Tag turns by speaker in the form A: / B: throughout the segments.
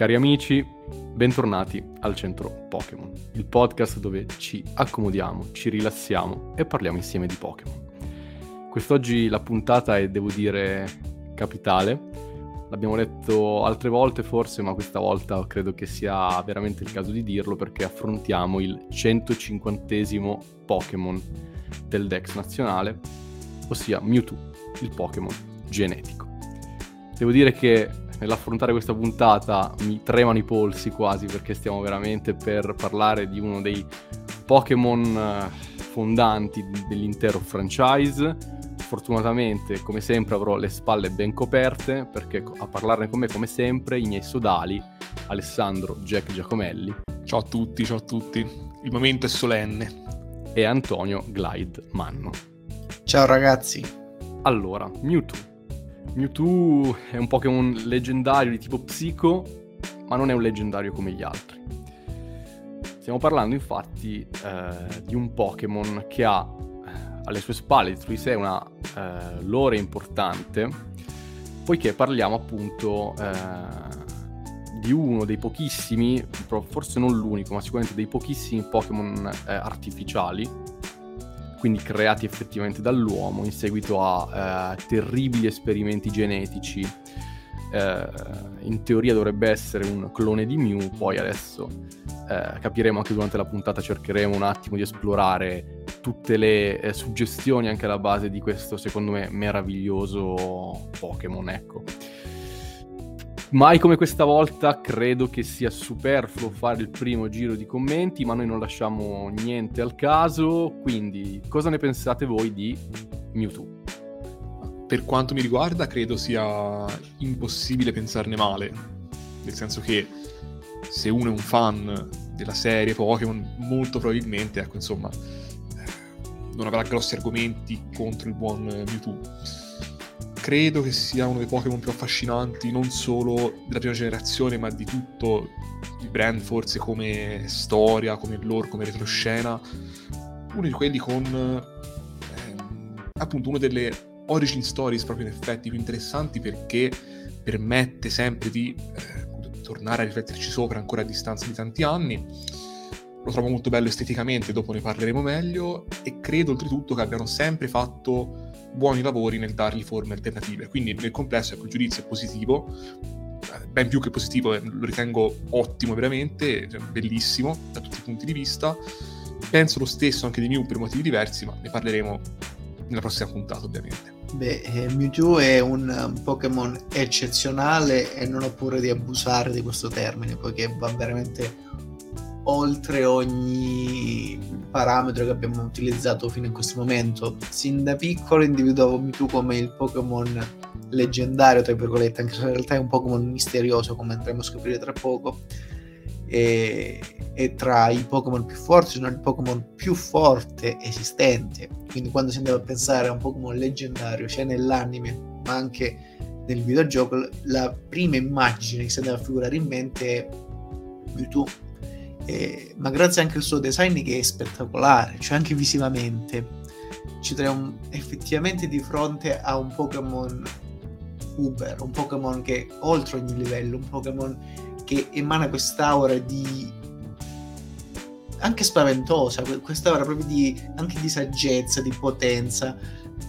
A: Cari amici, bentornati al Centro Pokémon, il podcast dove ci accomodiamo, ci rilassiamo e parliamo insieme di Pokémon. Quest'oggi la puntata è, devo dire, capitale. L'abbiamo letto altre volte forse, ma questa volta credo che sia veramente il caso di dirlo perché affrontiamo il 150 Pokémon del Dex nazionale, ossia Mewtwo, il Pokémon genetico. Devo dire che nell'affrontare questa puntata mi tremano i polsi quasi perché stiamo veramente per parlare di uno dei Pokémon eh, fondanti dell'intero franchise. Fortunatamente, come sempre, avrò le spalle ben coperte perché a parlarne con me, come sempre, i miei sodali, Alessandro Jack Giacomelli.
B: Ciao a tutti, ciao a tutti. Il momento è solenne.
A: E Antonio Glide Manno.
C: Ciao ragazzi.
A: Allora, Mewtwo Mewtwo è un Pokémon leggendario di tipo psico, ma non è un leggendario come gli altri. Stiamo parlando infatti eh, di un Pokémon che ha eh, alle sue spalle dietro di sé una eh, lore importante, poiché parliamo appunto eh, di uno dei pochissimi, forse non l'unico, ma sicuramente dei pochissimi Pokémon eh, artificiali quindi creati effettivamente dall'uomo in seguito a eh, terribili esperimenti genetici. Eh, in teoria dovrebbe essere un clone di Mew, poi adesso eh, capiremo anche durante la puntata, cercheremo un attimo di esplorare tutte le eh, suggestioni anche alla base di questo, secondo me, meraviglioso Pokémon, ecco. Mai come questa volta credo che sia superfluo fare il primo giro di commenti, ma noi non lasciamo niente al caso, quindi cosa ne pensate voi di Mewtwo?
B: Per quanto mi riguarda credo sia impossibile pensarne male, nel senso che se uno è un fan della serie Pokémon, molto probabilmente, ecco insomma, eh, non avrà grossi argomenti contro il buon Mewtwo credo che sia uno dei Pokémon più affascinanti non solo della prima generazione, ma di tutto il brand, forse come storia, come lore, come retroscena. Uno di quelli con ehm, appunto una delle origin stories proprio in effetti più interessanti perché permette sempre di eh, tornare a rifletterci sopra ancora a distanza di tanti anni. Lo trovo molto bello esteticamente, dopo ne parleremo meglio e credo oltretutto che abbiano sempre fatto buoni lavori nel dargli forme alternative. Quindi nel complesso ecco, il giudizio è positivo, eh, ben più che positivo, eh, lo ritengo ottimo veramente, cioè, bellissimo da tutti i punti di vista. Penso lo stesso anche di Mew per motivi diversi, ma ne parleremo nella prossima puntata ovviamente.
C: Beh, eh, Mewtwo è un, un Pokémon eccezionale e non ho paura di abusare di questo termine, poiché va veramente oltre ogni parametro che abbiamo utilizzato fino a questo momento. Sin da piccolo individuavo Mewtwo come il Pokémon leggendario, tra virgolette, anche se in realtà è un Pokémon misterioso, come andremo a scoprire tra poco. E, e tra i Pokémon più forti sono il Pokémon più forte esistente. Quindi quando si andava a pensare a un Pokémon leggendario, sia nell'anime ma anche nel videogioco, la prima immagine che si andava a figurare in mente è Mewtwo eh, ma grazie anche al suo design che è spettacolare, cioè anche visivamente ci troviamo effettivamente di fronte a un Pokémon Uber, un Pokémon che oltre ogni livello, un Pokémon che emana quest'aura di anche spaventosa, quest'aura proprio di anche di saggezza, di potenza.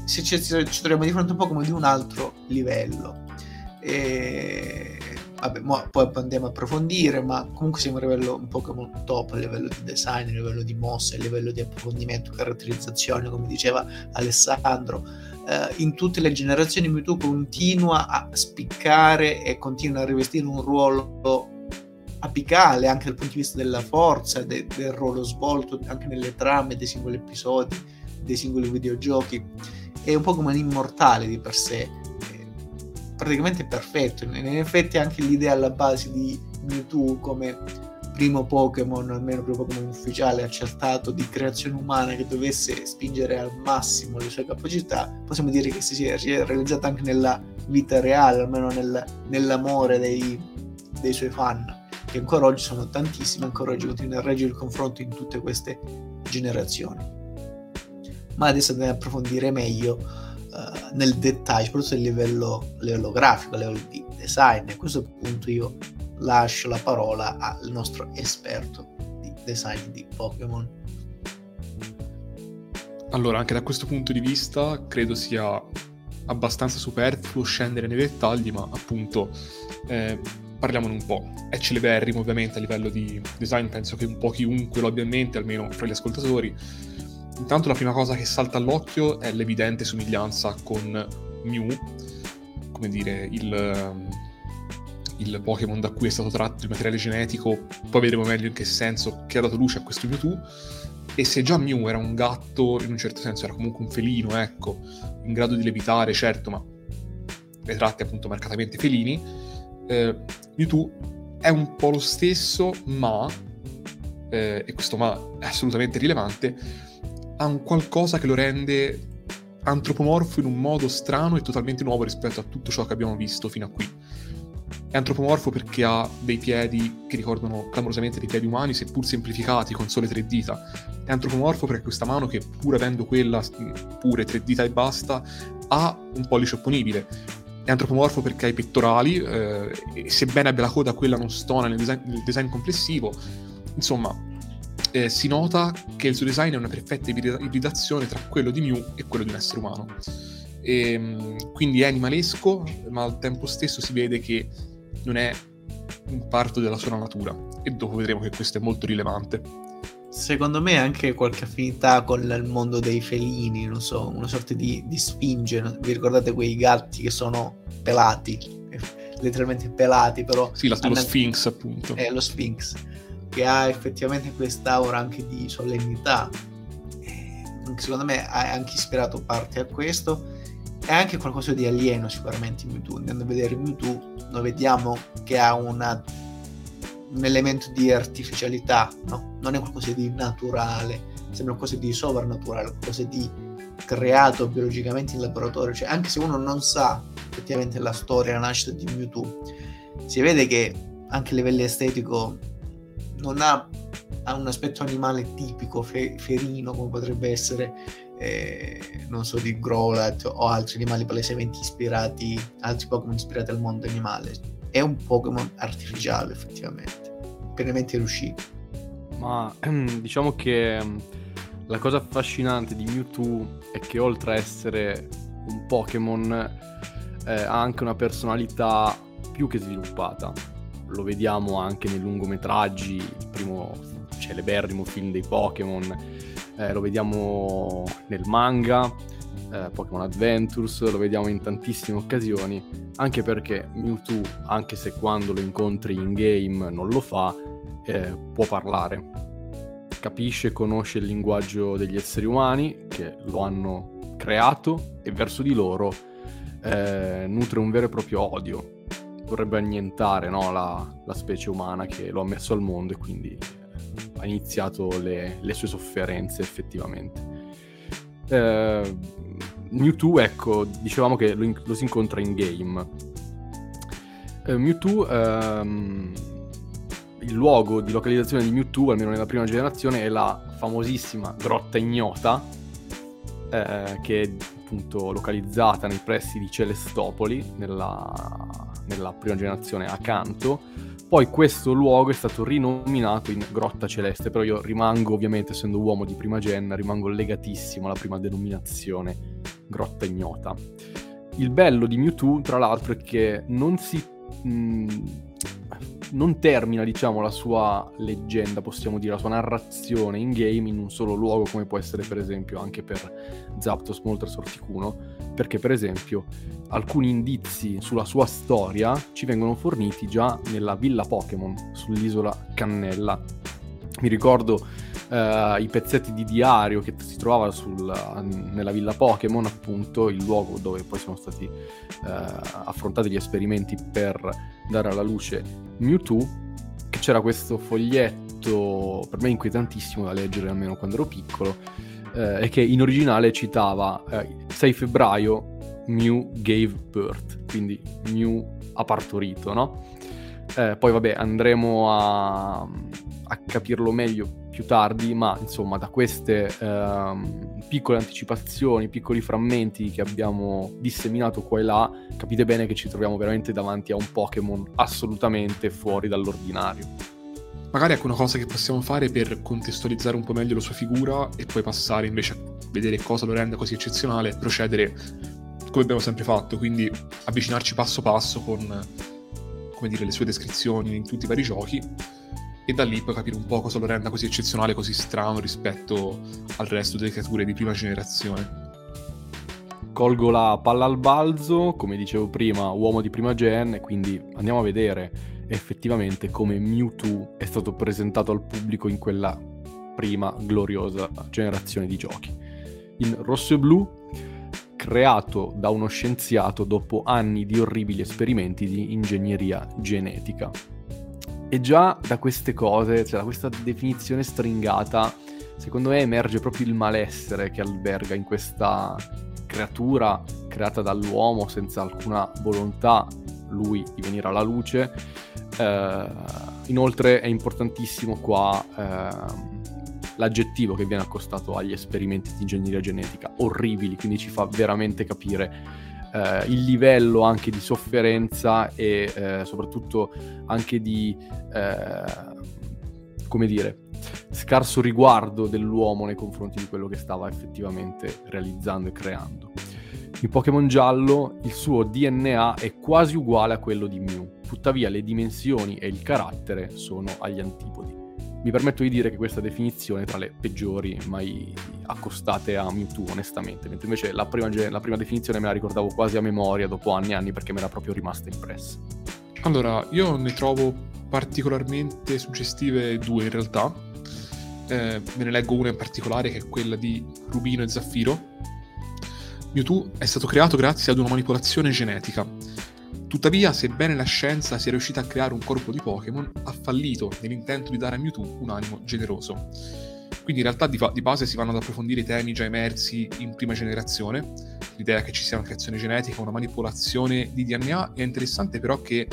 C: Se ci, ci troviamo di fronte a un Pokémon di un altro livello. E vabbè, poi andiamo a approfondire, ma comunque siamo a livello un Pokémon top, a livello di design, a livello di mosse, a livello di approfondimento, caratterizzazione, come diceva Alessandro. Eh, in tutte le generazioni Mewtwo continua a spiccare e continua a rivestire un ruolo apicale anche dal punto di vista della forza, de- del ruolo svolto anche nelle trame dei singoli episodi, dei singoli videogiochi. È un Pokémon immortale di per sé praticamente perfetto. In effetti anche l'idea alla base di Mewtwo come primo Pokémon, almeno primo Pokémon ufficiale accertato di creazione umana che dovesse spingere al massimo le sue capacità, possiamo dire che si sia realizzata anche nella vita reale, almeno nel, nell'amore dei, dei suoi fan, che ancora oggi sono tantissimi, ancora oggi continuano a reggere il confronto in tutte queste generazioni. Ma adesso andiamo ad approfondire meglio uh, nel dettaglio, soprattutto a livello, a livello grafico, a livello di design. A questo punto io lascio la parola al nostro esperto di design di Pokémon.
B: Allora, anche da questo punto di vista, credo sia abbastanza superfluo scendere nei dettagli, ma appunto eh, parliamone un po'. È celeberrimo ovviamente a livello di design, penso che un po' chiunque lo abbia in mente, almeno fra gli ascoltatori. Intanto la prima cosa che salta all'occhio è l'evidente somiglianza con Mew, come dire, il, il Pokémon da cui è stato tratto il materiale genetico, poi vedremo meglio in che senso che ha dato luce a questo Mewtwo. E se già Mew era un gatto, in un certo senso era comunque un felino, ecco, in grado di levitare, certo, ma le tratte appunto marcatamente felini, eh, Mewtwo è un po' lo stesso, ma, eh, e questo ma è assolutamente rilevante, ha un qualcosa che lo rende antropomorfo in un modo strano e totalmente nuovo rispetto a tutto ciò che abbiamo visto fino a qui. È antropomorfo perché ha dei piedi che ricordano clamorosamente dei piedi umani, seppur semplificati con sole tre dita. È antropomorfo perché questa mano, che pur avendo quella pure tre dita e basta, ha un pollice opponibile. È antropomorfo perché ha i pettorali, eh, e sebbene abbia la coda, quella non stona nel design, nel design complessivo. Insomma, eh, si nota che il suo design è una perfetta ibridazione tra quello di Mew e quello di un essere umano. E, ehm, quindi è animalesco, ma al tempo stesso si vede che non è un parto della sua natura. E dopo vedremo che questo è molto rilevante.
C: Secondo me anche qualche affinità con il mondo dei felini, non so, una sorta di, di sfinge. Vi ricordate quei gatti che sono pelati? Letteralmente pelati, però.
B: Sì, la, lo Sphinx, appunto.
C: È lo Sphinx che ha effettivamente quest'aura anche di solennità. E secondo me ha anche ispirato parte a questo. È anche qualcosa di alieno sicuramente Mewtwo. Andando a vedere Mewtwo, noi vediamo che ha una, un elemento di artificialità, no? Non è qualcosa di naturale, sembra qualcosa di sovrannaturale, qualcosa di creato biologicamente in laboratorio. Cioè, anche se uno non sa effettivamente la storia, la nascita di Mewtwo, si vede che anche a livello estetico non ha, ha un aspetto animale tipico, fe, ferino, come potrebbe essere, eh, non so, di Growlat o altri animali palesemente ispirati, altri Pokémon ispirati al mondo animale. È un Pokémon artificiale, effettivamente, pienamente riuscito.
A: Ma diciamo che mm, la cosa affascinante di Mewtwo è che oltre a essere un Pokémon eh, ha anche una personalità più che sviluppata lo vediamo anche nei lungometraggi, il primo celeberrimo film dei Pokémon, eh, lo vediamo nel manga, eh, Pokémon Adventures, lo vediamo in tantissime occasioni, anche perché Mewtwo, anche se quando lo incontri in game non lo fa, eh, può parlare. Capisce e conosce il linguaggio degli esseri umani che lo hanno creato e verso di loro eh, nutre un vero e proprio odio vorrebbe annientare no, la, la, specie umana che lo ha messo al mondo e quindi eh, ha iniziato le, le, sue sofferenze effettivamente. Eh, Mewtwo, ecco, dicevamo che lo, lo si incontra in game. Eh, Mewtwo, ehm, il luogo di localizzazione di Mewtwo, almeno nella prima generazione, è la famosissima grotta ignota, eh, che è appunto localizzata nei pressi di Celestopoli, nella nella prima generazione accanto. Poi questo luogo è stato rinominato in Grotta Celeste, però io rimango ovviamente, essendo uomo di prima gen, rimango legatissimo alla prima denominazione Grotta Ignota. Il bello di Mewtwo, tra l'altro, è che non si... Mh, non termina, diciamo, la sua leggenda, possiamo dire, la sua narrazione in game in un solo luogo, come può essere per esempio anche per Zapdos Moltres Orticuno, perché per esempio alcuni indizi sulla sua storia ci vengono forniti già nella villa Pokémon sull'isola Cannella. Mi ricordo uh, i pezzetti di diario che si trovava sul, nella villa Pokémon, appunto il luogo dove poi sono stati uh, affrontati gli esperimenti per dare alla luce Mewtwo, c'era questo foglietto per me inquietantissimo da leggere almeno quando ero piccolo, uh, e che in originale citava 6 febbraio Mew gave birth, quindi Mew ha partorito, no? Eh, poi vabbè, andremo a, a, capirlo meglio più tardi, ma insomma da queste ehm, piccole anticipazioni, piccoli frammenti che abbiamo disseminato qua e là, capite bene che ci troviamo veramente davanti a un Pokémon assolutamente fuori dall'ordinario.
B: Magari ecco una cosa che possiamo fare per contestualizzare un po' meglio la sua figura e poi passare invece a vedere cosa lo rende così eccezionale, procedere come abbiamo sempre fatto, quindi avvicinarci passo passo con come dire, le sue descrizioni in tutti i vari giochi e da lì poi capire un po' cosa lo renda così eccezionale, così strano rispetto al resto delle creature di prima generazione.
A: Colgo la palla al balzo, come dicevo prima, uomo di prima gen, quindi andiamo a vedere effettivamente come Mewtwo è stato presentato al pubblico in quella prima gloriosa generazione di giochi. In rosso e blu creato da uno scienziato dopo anni di orribili esperimenti di ingegneria genetica. E già da queste cose, cioè da questa definizione stringata, secondo me emerge proprio il malessere che alberga in questa creatura creata dall'uomo senza alcuna volontà, lui, di venire alla luce. Eh, inoltre è importantissimo qua eh, l'aggettivo che viene accostato agli esperimenti di ingegneria genetica, orribili, quindi ci fa veramente capire eh, il livello anche di sofferenza e eh, soprattutto anche di, eh, come dire, scarso riguardo dell'uomo nei confronti di quello che stava effettivamente realizzando e creando. In Pokémon giallo il suo DNA è quasi uguale a quello di Mew, tuttavia le dimensioni e il carattere sono agli antipodi mi permetto di dire che questa definizione è tra le peggiori mai accostate a Mewtwo, onestamente, mentre invece la prima, la prima definizione me la ricordavo quasi a memoria dopo anni e anni perché mi era proprio rimasta impressa.
B: Allora, io ne trovo particolarmente suggestive due in realtà. Eh, me ne leggo una in particolare che è quella di Rubino e Zaffiro. Mewtwo è stato creato grazie ad una manipolazione genetica Tuttavia, sebbene la scienza sia riuscita a creare un corpo di Pokémon, ha fallito nell'intento di dare a Mewtwo un animo generoso. Quindi in realtà di, fa- di, base si vanno ad approfondire i temi già emersi in prima generazione, l'idea che ci sia una creazione genetica, una manipolazione di DNA, è interessante però che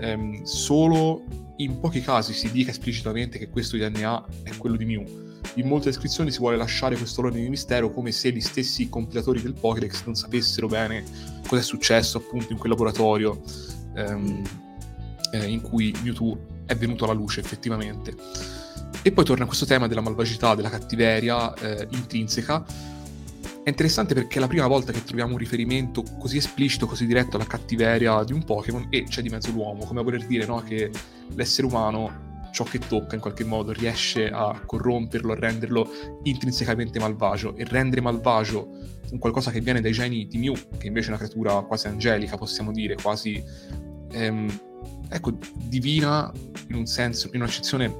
B: ehm, solo in pochi casi si dica esplicitamente che questo DNA è quello di Mew in molte descrizioni si vuole lasciare questo lore di mistero come se gli stessi compilatori del Pokédex non sapessero bene cosa è successo appunto in quel laboratorio ehm, eh, in cui Mewtwo è venuto alla luce effettivamente. E poi torna a questo tema della malvagità, della cattiveria eh, intrinseca. È interessante perché è la prima volta che troviamo un riferimento così esplicito, così diretto alla cattiveria di un Pokémon e c'è di mezzo l'uomo, come a voler dire no, che l'essere umano ciò che tocca in qualche modo riesce a corromperlo, a renderlo intrinsecamente malvagio e rendere malvagio un qualcosa che viene dai geni di Mew, che invece è una creatura quasi angelica, possiamo dire, quasi ehm, ecco, divina in un senso, in un'accezione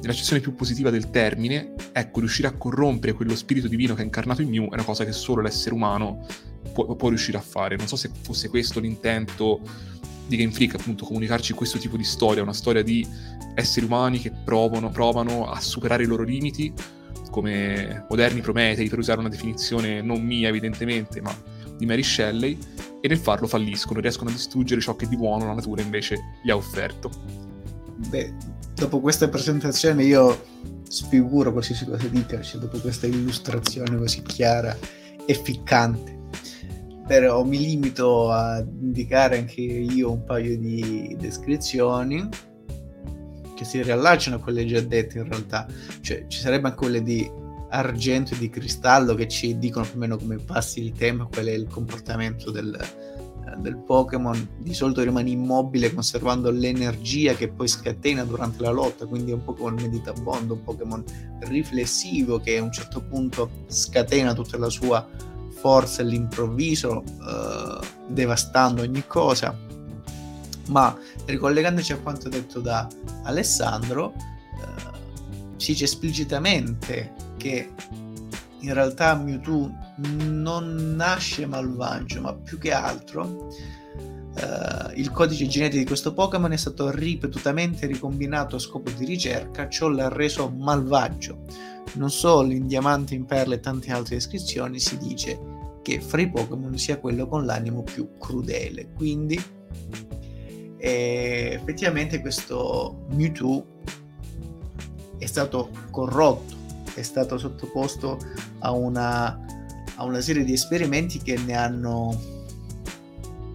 B: nell'accezione più positiva del termine, ecco, riuscire a corrompere quello spirito divino che è incarnato in Mew è una cosa che solo l'essere umano può, può riuscire a fare. Non so se fosse questo l'intento di Game Freak, appunto, comunicarci questo tipo di storia, una storia di esseri umani che provano, provano a superare i loro limiti, come moderni Prometei, per usare una definizione non mia evidentemente, ma di Mary Shelley, e nel farlo falliscono, riescono a distruggere ciò che di buono la natura invece gli ha offerto.
C: Beh, dopo questa presentazione io sfiguro qualsiasi cosa dica, cioè dopo questa illustrazione così chiara e ficcante però mi limito a indicare anche io un paio di descrizioni che si riallacciano a quelle già dette in realtà, cioè ci sarebbe anche quelle di argento e di cristallo che ci dicono più o meno come passi il tempo, qual è il comportamento del, del Pokémon. Di solito rimane immobile conservando l'energia che poi scatena durante la lotta, quindi è un Pokémon meditabondo, un Pokémon riflessivo che a un certo punto scatena tutta la sua forza all'improvviso, eh, devastando ogni cosa. Ma ricollegandoci a quanto detto da Alessandro, eh, si dice esplicitamente che in realtà Mewtwo non nasce malvagio, ma più che altro Uh, il codice genetico di questo Pokémon è stato ripetutamente ricombinato a scopo di ricerca, ciò l'ha reso malvagio. Non solo in diamante, in perle e tante altre descrizioni si dice che fra i Pokémon sia quello con l'animo più crudele. Quindi E effettivamente questo Mewtwo è stato corrotto, è stato sottoposto a una, a una serie di esperimenti che ne hanno,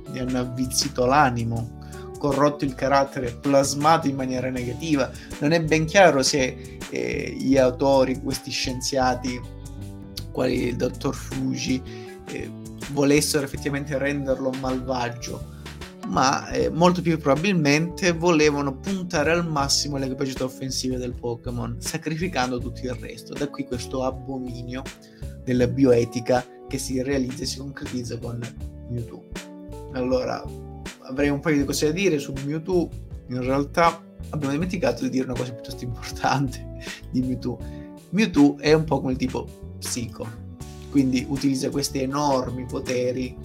C: ne hanno avvizzito l'animo, corrotto il carattere, plasmato in maniera negativa. Non è ben chiaro se eh, gli autori, questi scienziati, quali il dottor Fuji, eh, volessero effettivamente renderlo malvagio ma eh, molto più probabilmente volevano puntare al massimo le capacità offensive del Pokémon, sacrificando tutto il resto. Da qui questo abominio della bioetica che si realizza e si concretizza con Mewtwo. Allora, avrei un paio di cose da dire su Mewtwo. In realtà abbiamo dimenticato di dire una cosa piuttosto importante di Mewtwo. Mewtwo è un po' come il tipo psico, quindi utilizza questi enormi poteri.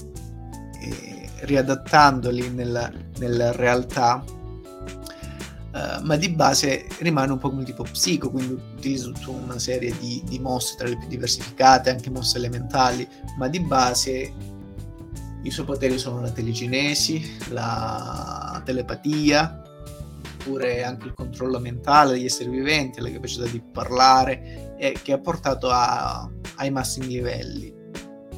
C: E riadattandoli nella, nella realtà, uh, ma di base rimane un po' come tipo psico, quindi utilizza tutta una serie di, di mosse tra le più diversificate, anche mosse elementali, ma di base i suoi poteri sono la telecinesi, la telepatia, oppure anche il controllo mentale degli esseri viventi, la capacità di parlare, e che ha portato a, ai massimi livelli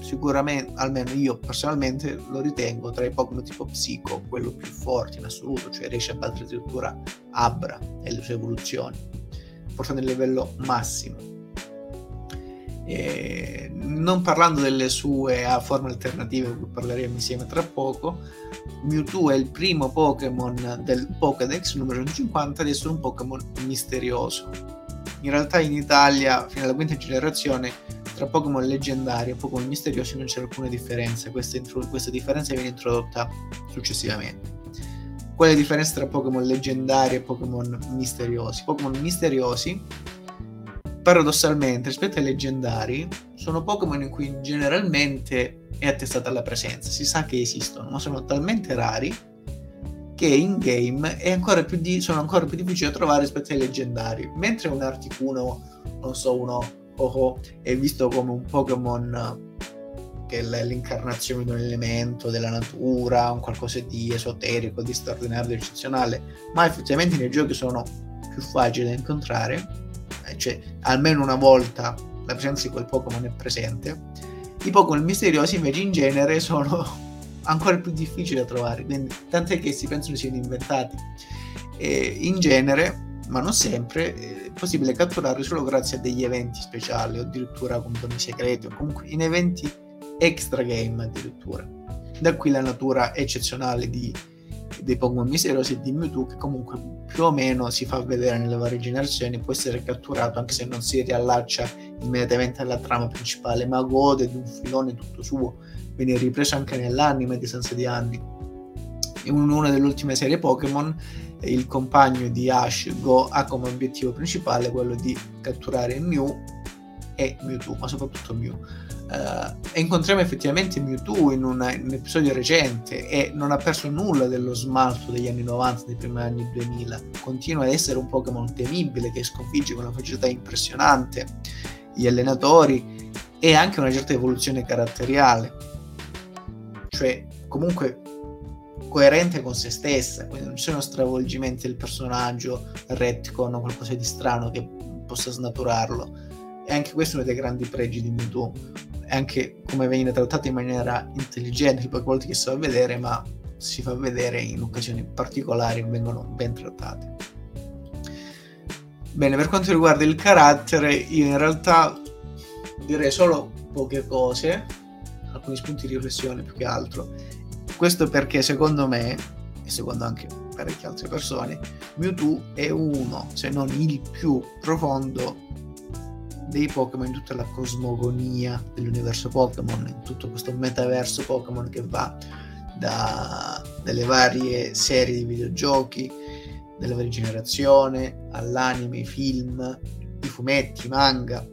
C: sicuramente, almeno io personalmente lo ritengo tra i Pokémon tipo Psico, quello più forte in assoluto, cioè riesce a battere addirittura Abra e le sue evoluzioni, portando il livello massimo. E non parlando delle sue forme alternative, di cui parleremo insieme tra poco, Mewtwo è il primo Pokémon del Pokédex numero 150 ad essere un Pokémon misterioso. In realtà in Italia, fino alla quinta generazione, tra Pokémon leggendari e Pokémon misteriosi non c'è alcuna differenza, questa, intro- questa differenza viene introdotta successivamente. Qual è la differenza tra Pokémon leggendari e Pokémon misteriosi? Pokémon misteriosi, paradossalmente, rispetto ai leggendari, sono Pokémon in cui generalmente è attestata la presenza, si sa che esistono, ma sono talmente rari che in game ancora di- sono ancora più difficili da trovare rispetto ai leggendari. Mentre un Articuno, non so, uno Ho è visto come un Pokémon che è l'incarnazione di un elemento della natura, un qualcosa di esoterico, di straordinario, di eccezionale, ma effettivamente nei giochi sono più facili da incontrare, cioè almeno una volta la presenza di quel Pokémon è presente. I Pokémon misteriosi invece in genere sono ancora più difficili da trovare, quindi tant'è che si pensano siano inventati. E in genere ma non sempre, è possibile catturarli solo grazie a degli eventi speciali o addirittura con doni segreti o comunque in eventi extra game addirittura. Da qui la natura eccezionale di, dei Pokémon misteriosi e di Mewtwo che comunque più o meno si fa vedere nelle varie generazioni, può essere catturato anche se non si riallaccia immediatamente alla trama principale, ma gode di un filone tutto suo, viene ripreso anche nell'anime a distanza di anni. In una delle ultime serie Pokémon il compagno di Ash Go ha come obiettivo principale quello di catturare Mew e Mewtwo, ma soprattutto Mew. Uh, incontriamo effettivamente Mewtwo in, una, in, un episodio recente e non ha perso nulla dello smalto degli anni 90, dei primi anni 2000. Continua ad essere un Pokémon temibile che sconfigge con una facilità impressionante gli allenatori e anche una certa evoluzione caratteriale. Cioè, comunque coerente con se stessa, quindi non ci sono stravolgimenti del personaggio, retcon o qualcosa di strano che possa snaturarlo. E anche questo è uno dei grandi pregi di Mewtwo. È anche come viene trattato in maniera intelligente, poche volte che si fa vedere, ma si fa vedere in occasioni particolari e vengono ben trattate. Bene, per quanto riguarda il carattere, io in realtà direi solo poche cose, alcuni spunti di riflessione più che altro questo perché secondo me, e secondo anche parecchie altre persone, Mewtwo è uno, se non il più profondo dei Pokémon in tutta la cosmogonia dell'universo Pokémon, in tutto questo metaverso Pokémon che va da, dalle varie serie di videogiochi, della varia generazione, all'anime, i film, i fumetti, i manga.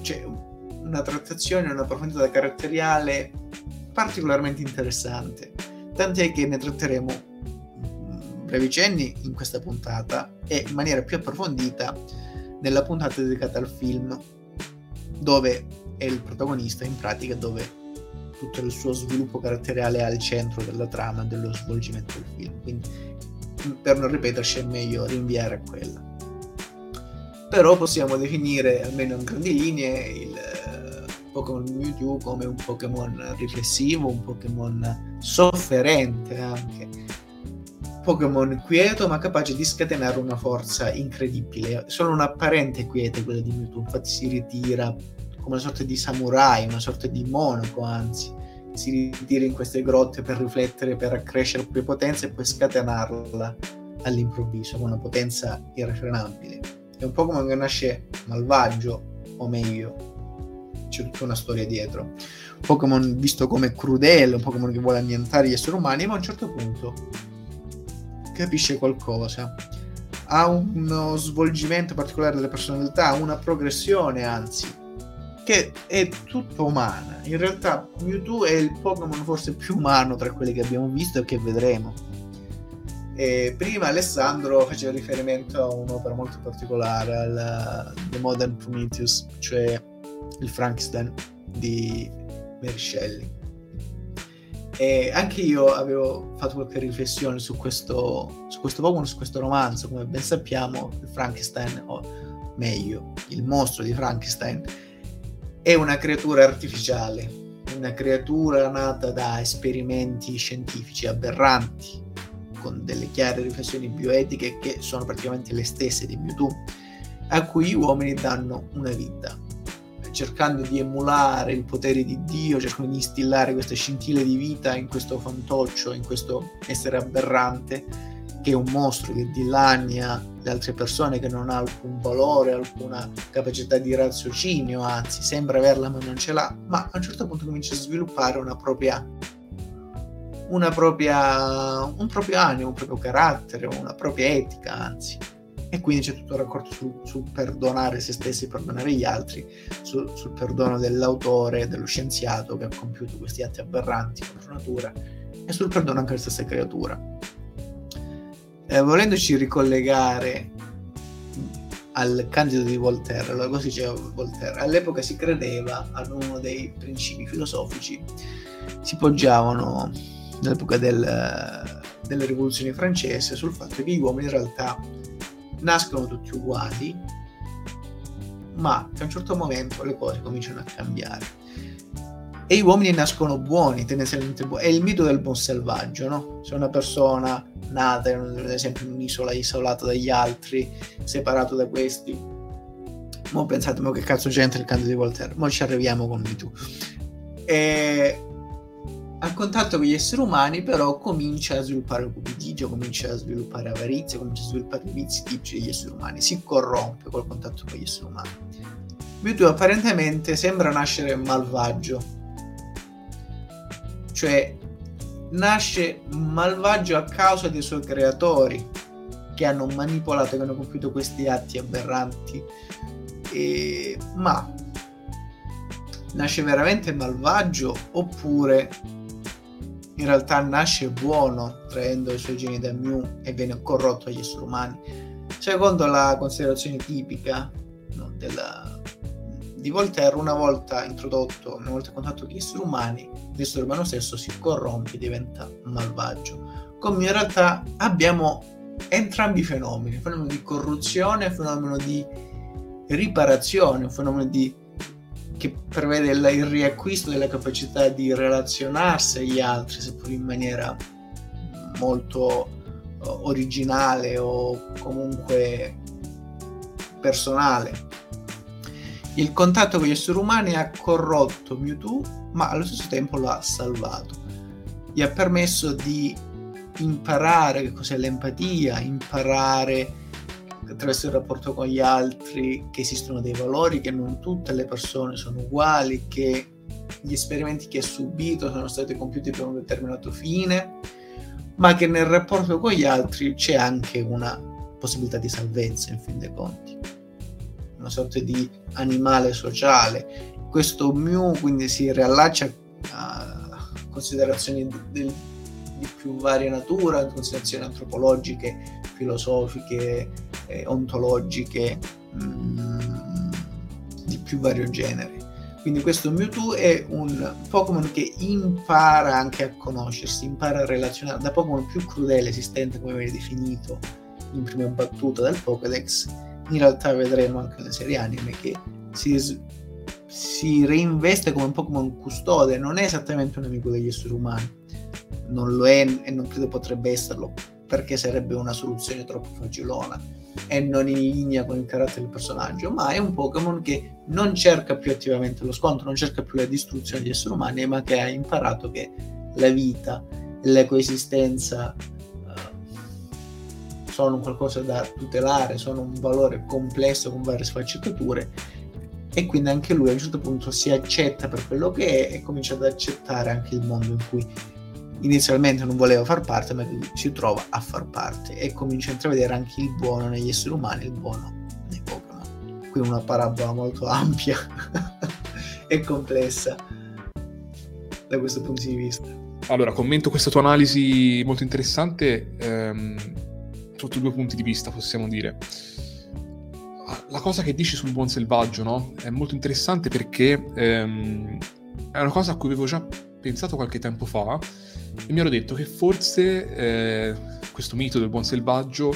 C: C'è una trattazione, una profondità caratteriale particolarmente interessante, tant'è che ne tratteremo mm, brevi cenni in questa puntata e in maniera più approfondita nella puntata dedicata al film, dove è il protagonista in pratica, dove tutto il suo sviluppo caratteriale è al centro della trama dello svolgimento del film. Quindi per non ripeterci è meglio rinviare a quella. Però possiamo definire, almeno in grandi linee, il eh, Pokémon Mewtwo come un Pokémon riflessivo, un Pokémon sofferente anche. Pokémon quieto ma capace di scatenare una forza incredibile. Solo un'apparente quiete quella di Mewtwo, infatti si ritira come una sorta di samurai, una sorta di monaco anzi si ritira in queste grotte per riflettere, per accrescere la propria potenza e poi scatenarla all'improvviso con una potenza irrefrenabile. È un Pokémon che nasce malvagio, o meglio, c'è tutta una storia dietro. Un Pokémon visto come crudele, un Pokémon che vuole annientare gli esseri umani, ma a un certo punto capisce qualcosa. Ha uno svolgimento particolare delle personalità, una progressione anzi, che è tutta umana. In realtà Mewtwo è il Pokémon forse più umano tra quelli che abbiamo visto e che vedremo. E prima Alessandro faceva riferimento a un'opera molto particolare, al The Modern Prometheus, cioè il Frankenstein di Mary Shelley. E anche io avevo fatto qualche riflessione su questo, su questo Pokémon, su questo romanzo. Come ben sappiamo, Frankenstein, o meglio, il mostro di Frankenstein, è una creatura artificiale, una creatura nata da esperimenti scientifici aberranti, con delle chiare riflessioni bioetiche che sono praticamente le stesse di Mewtwo, a cui gli uomini danno una vita, cercando di emulare il potere di Dio, cercando di instillare queste scintille di vita in questo fantoccio, in questo essere aberrante che è un mostro che dilania le altre persone, che non ha alcun valore, alcuna capacità di raziocinio, anzi sembra averla ma non ce l'ha, ma a un certo punto comincia a sviluppare una propria, una propria, un proprio animo, un proprio carattere, una propria etica, anzi. E quindi c'è tutto il raccordo sul, sul perdonare se stessi, perdonare gli altri, sul, sul perdono dell'autore, dello scienziato che ha compiuto questi atti aberranti contro natura e sul perdono anche alla stessa creatura. Eh, volendoci ricollegare al Candido di Voltaire, allora così diceva Voltaire, all'epoca si credeva ad uno dei principi filosofici, si poggiavano nell'epoca del, delle rivoluzioni francesi sul fatto che gli uomini in realtà nascono tutti uguali, ma a un certo momento le cose cominciano a cambiare e gli uomini nascono buoni, tendenzialmente buoni. È il mito del buon selvaggio, no? Se una persona nata, ad esempio, in un'isola isolata dagli altri, separato da questi, mo pensate, ma che cazzo c'entra il canto di Voltaire? Mo ci arriviamo con Me Too. E a contatto con gli esseri umani, però, comincia a sviluppare cupidigia, comincia a sviluppare avarizia, comincia a sviluppare i vizi tipici degli esseri umani, si corrompe col contatto con gli esseri umani. Mewtwo apparentemente sembra nascere malvagio, cioè nasce malvagio a causa dei suoi creatori che hanno manipolato, che hanno compiuto questi atti aberranti, e... ma nasce veramente malvagio oppure in realtà nasce buono traendo i suoi geni da Mew e viene corrotto agli esseri umani? Secondo la considerazione tipica no, della, di Voltaire, una volta introdotto, una volta in contatto con gli esseri umani, l'essere umano stesso si corrompe, diventa malvagio. Come in realtà abbiamo entrambi i fenomeni, il fenomeno di corruzione, il fenomeno di riparazione, un fenomeno di, che prevede il, riacquisto della capacità di relazionarsi agli altri, seppur in maniera molto originale o comunque personale il contatto con gli esseri umani ha corrotto Mewtwo, ma allo stesso tempo lo ha salvato. Gli ha permesso di imparare che cos'è l'empatia, imparare attraverso il rapporto con gli altri che esistono dei valori, che non tutte le persone sono uguali, che gli esperimenti che ha subito sono stati compiuti per un determinato fine, ma che nel rapporto con gli altri c'è anche una possibilità di salvezza in fin dei conti una sorta di animale sociale. Questo Mew quindi si riallaccia a considerazioni del, di più varia natura, considerazioni antropologiche, filosofiche, eh, ontologiche, mh, mm, di più vario genere. Quindi questo Mewtwo è un Pokémon che impara anche a conoscersi, impara a relazionare da Pokémon più crudele esistente, come viene definito in prima battuta dal Pokédex. In realtà vedremo anche nella serie anime che si, si reinveste come un Pokémon custode, non è esattamente un nemico degli esseri umani, non lo è e non credo potrebbe esserlo perché sarebbe una soluzione troppo facilona e non in linea con il carattere del personaggio, ma è un Pokémon che non cerca più attivamente lo scontro, non cerca più la distruzione degli esseri umani, ma che ha imparato che la vita e la coesistenza uh, sono qualcosa da tutelare, sono un valore complesso con varie sfaccettature e quindi anche lui a un certo punto si accetta per quello che è e comincia ad accettare anche il mondo in cui inizialmente non voleva far parte, ma si trova a far parte e comincia a intravedere anche il buono negli esseri umani e il buono nei Pokémon. Qui una parabola molto ampia e complessa da questo punto di vista.
B: Allora, commento questa tua analisi molto interessante ehm, sotto due punti di vista, possiamo dire. La cosa che dici sul buon selvaggio, no? È molto interessante perché ehm, è una cosa a cui avevo già pensato qualche tempo fa e mi ero detto che forse eh, questo mito del buon selvaggio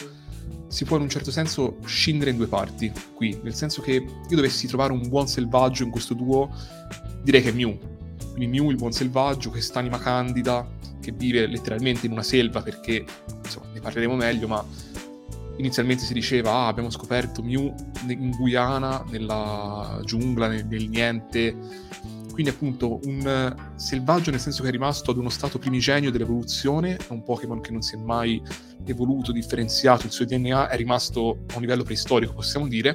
B: si può in un certo senso scindere in due parti qui, nel senso che io dovessi trovare un buon selvaggio in questo duo, direi che è Mew. Quindi Mew, il buon selvaggio, quest'anima candida che vive letteralmente in una selva perché, insomma, ne parleremo meglio, ma inizialmente si diceva ah, abbiamo scoperto Mew in Guyana, nella giungla, nel, nel niente, quindi appunto un selvaggio nel senso che è rimasto ad uno stato primigenio dell'evoluzione, è un Pokémon che non si è mai evoluto, differenziato, il suo DNA è rimasto a un livello preistorico, possiamo dire,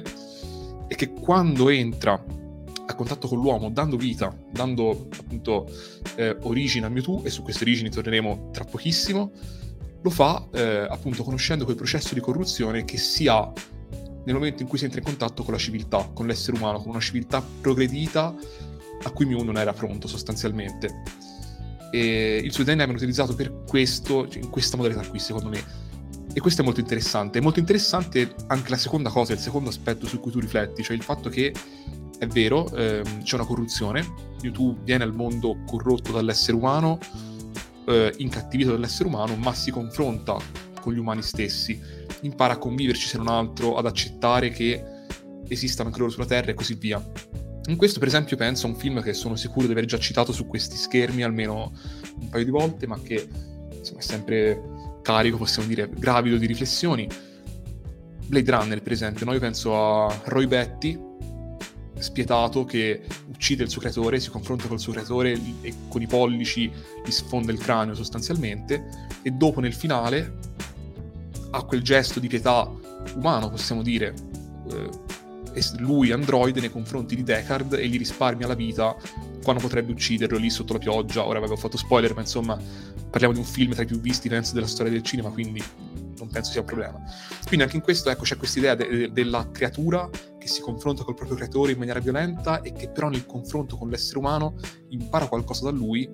B: e che quando entra a contatto con l'uomo, dando vita, dando appunto eh, origine a Mewtwo, e su queste origini torneremo tra pochissimo, lo fa eh, appunto conoscendo quel processo di corruzione che si ha nel momento in cui si entra in contatto con la civiltà, con l'essere umano, con una civiltà progredita a cui Mew non era pronto sostanzialmente. E il suo DNA viene utilizzato per questo, cioè in questa modalità qui, secondo me. E questo è molto interessante. È molto interessante anche la seconda cosa, il secondo aspetto su cui tu rifletti, cioè il fatto che è vero, ehm, c'è una corruzione. Mewtwo viene al mondo corrotto dall'essere umano, eh, incattivito dall'essere umano, ma si confronta con gli umani stessi, impara a conviverci se non altro, ad accettare che esistano anche loro sulla Terra e così via. In questo, per esempio, penso a un film che sono sicuro di aver già citato su questi schermi almeno un paio di volte, ma che insomma, è sempre carico, possiamo dire, gravido di riflessioni. Blade Runner, per esempio, no? io penso a Roy Betty, spietato, che uccide il suo creatore, si confronta col suo creatore e con i pollici gli sfonda il cranio sostanzialmente, e dopo nel finale ha quel gesto di pietà umano, possiamo dire, eh, lui androide nei confronti di Deckard e gli risparmia la vita quando potrebbe ucciderlo lì sotto la pioggia. Ora avevo fatto spoiler, ma insomma parliamo di un film tra i più visti, penso, della storia del cinema, quindi non penso sia un problema. Quindi anche in questo ecco, c'è questa idea de- de- della creatura che si confronta col proprio creatore in maniera violenta e che però nel confronto con l'essere umano impara qualcosa da lui,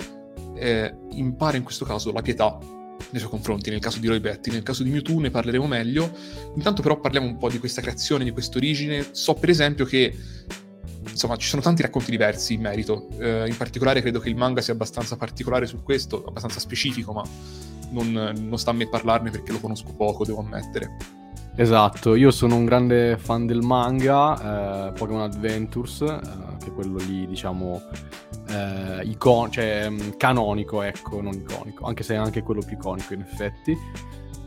B: eh, impara in questo caso la pietà nei suoi confronti, nel caso di Roy Betty, nel caso di Mewtwo ne parleremo meglio. Intanto però parliamo un po' di questa creazione, di questa origine. So per esempio che insomma ci sono tanti racconti diversi in merito, eh, in particolare credo che il manga sia abbastanza particolare su questo, abbastanza specifico, ma non, non sta a me parlarne perché lo conosco poco, devo ammettere.
A: Esatto, io sono un grande fan del manga, eh, Pokémon Adventures, eh, che è quello lì, diciamo, eh, icon- cioè, mm, canonico, ecco, non iconico, anche se è anche quello più iconico in effetti.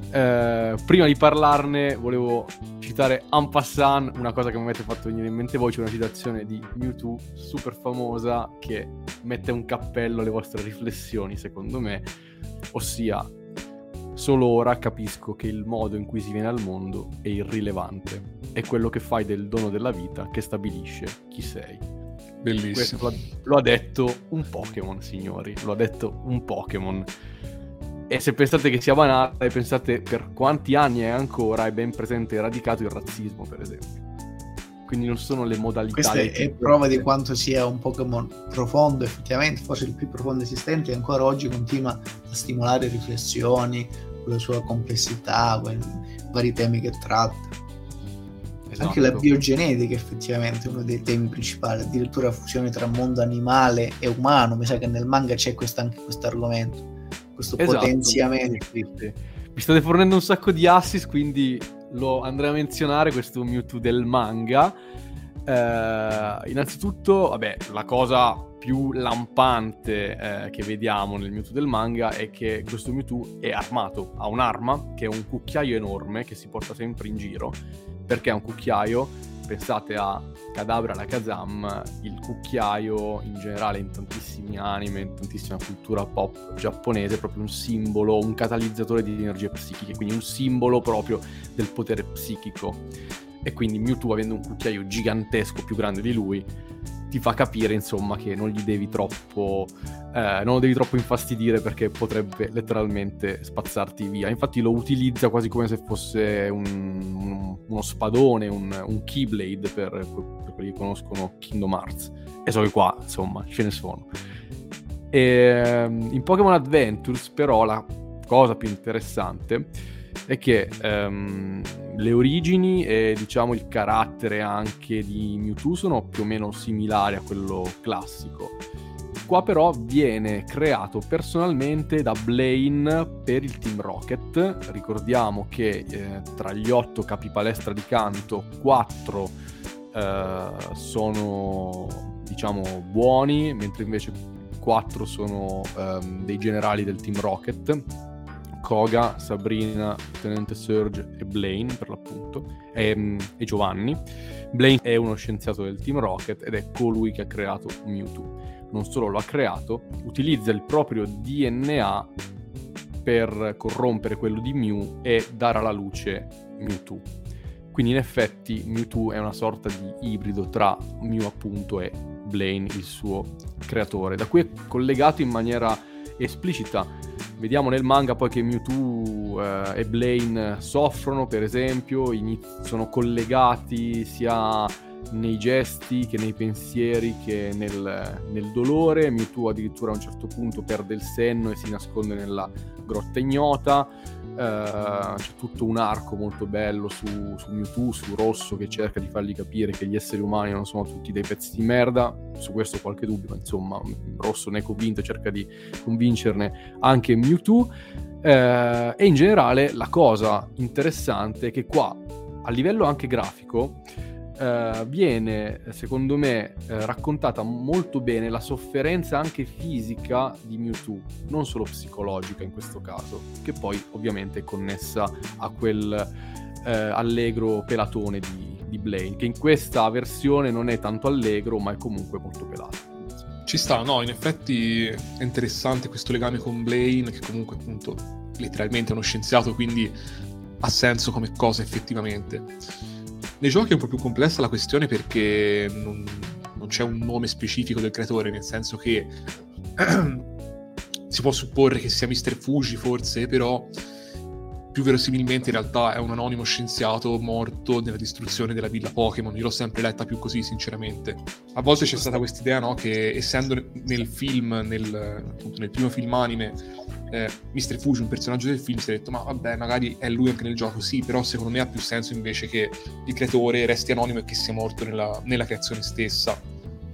A: Eh, prima di parlarne volevo citare en passant una cosa che mi avete fatto venire in mente voi, c'è una citazione di Mewtwo super famosa che mette un cappello alle vostre riflessioni, secondo me, ossia solo ora capisco che il modo in cui si viene al mondo è irrilevante, è quello che fai del dono della vita che stabilisce chi sei.
B: Bellissimo.
A: Lo, lo, ha detto un Pokémon, signori. Lo ha detto un Pokémon. E se pensate che sia banale, pensate per quanti anni è ancora è ben presente e radicato il razzismo, per esempio. Quindi non sono le modalità.
C: Questa è prova di quanto sia un Pokémon profondo, effettivamente, forse il più profondo esistente, e ancora oggi continua a stimolare riflessioni, la sua complessità, con i vari temi che tratta.
A: Esatto.
C: Anche la biogenetica effettivamente è uno dei temi principali, addirittura la fusione tra mondo animale e umano, mi sa che nel manga c'è anche questo argomento, questo
A: Esatto,
C: potenziamento.
A: Mi state fornendo un sacco di assist, quindi lo andrei a menzionare questo Mewtwo del manga. Eh, innanzitutto, vabbè, la cosa più lampante eh, che vediamo nel Mewtwo del manga è che questo Mewtwo è armato, ha un'arma che è un cucchiaio enorme che si porta sempre in giro. Perché è un cucchiaio? Pensate a Cadabra la Kazam, il cucchiaio in generale in tantissimi anime, in tantissima cultura pop giapponese, è proprio un simbolo, un catalizzatore di energie psichiche, quindi un simbolo proprio del potere psichico. E quindi Mewtwo, avendo un cucchiaio gigantesco più grande di lui, ti fa capire insomma che non gli devi troppo eh, non lo devi troppo infastidire perché potrebbe letteralmente spazzarti via. Infatti lo utilizza quasi come se fosse un, un- uno spadone un, un keyblade per, per quelli che conoscono Kingdom Hearts. E so che qua insomma ce ne sono. E, in Pokémon Adventures però la cosa più interessante è che ehm, le origini e diciamo il carattere anche di Mewtwo sono più o meno similari a quello classico. Qua però viene creato personalmente da Blaine per il Team Rocket. Ricordiamo che eh, tra gli otto capi palestra di canto, quattro eh, sono diciamo buoni, mentre invece quattro sono ehm, dei generali del Team Rocket. Koga, Sabrina, Tenente Surge e Blaine per l'appunto, e, e Giovanni. Blaine è uno scienziato del Team Rocket ed è colui che ha creato Mewtwo. Non solo lo ha creato, utilizza il proprio DNA per corrompere quello di Mew e dare alla luce Mewtwo. Quindi in effetti Mewtwo è una sorta di ibrido tra Mew appunto e Blaine, il suo creatore. Da qui è collegato in maniera esplicita. Vediamo nel manga poi che Mewtwo eh, e Blaine soffrono, per esempio, iniz- sono collegati sia nei gesti che nei pensieri che nel, nel dolore. Mewtwo addirittura a un certo punto perde il senno e si nasconde nella grotta ignota. Eh, c'è tutto un arco molto bello su, su Mewtwo, su Rosso che cerca di fargli capire che gli esseri umani non sono tutti dei pezzi di merda. Su questo qualche dubbio, ma insomma, Rosso ne è convinto cerca di convincerne anche Mewtwo. Eh, e in generale la cosa interessante è che qua, a livello anche grafico, eh, viene secondo me eh, raccontata molto bene la sofferenza anche fisica di Mewtwo, non solo psicologica in questo caso, che poi ovviamente è connessa a quel eh, allegro pelatone di, di Blaine, che in questa versione non è tanto allegro, ma è comunque molto pelato.
B: Ci sta, no, in effetti è interessante questo legame con Blaine, che comunque appunto letteralmente è uno scienziato, quindi ha senso come cosa effettivamente. Nei giochi è un po' più complessa la questione perché non, non c'è un nome specifico del creatore, nel senso che si può supporre che sia Mr. Fuji forse, però più verosimilmente in realtà è un anonimo scienziato morto nella distruzione della villa Pokémon. Io l'ho sempre letta più così, sinceramente. A volte c'è stata questa idea, no? Che essendo nel film, nel, appunto, nel primo film anime, eh, Mr. Fuji, un personaggio del film, si è detto, ma vabbè, magari è lui anche nel gioco. Sì, però secondo me ha più senso invece che il creatore resti anonimo e che sia morto nella, nella creazione stessa,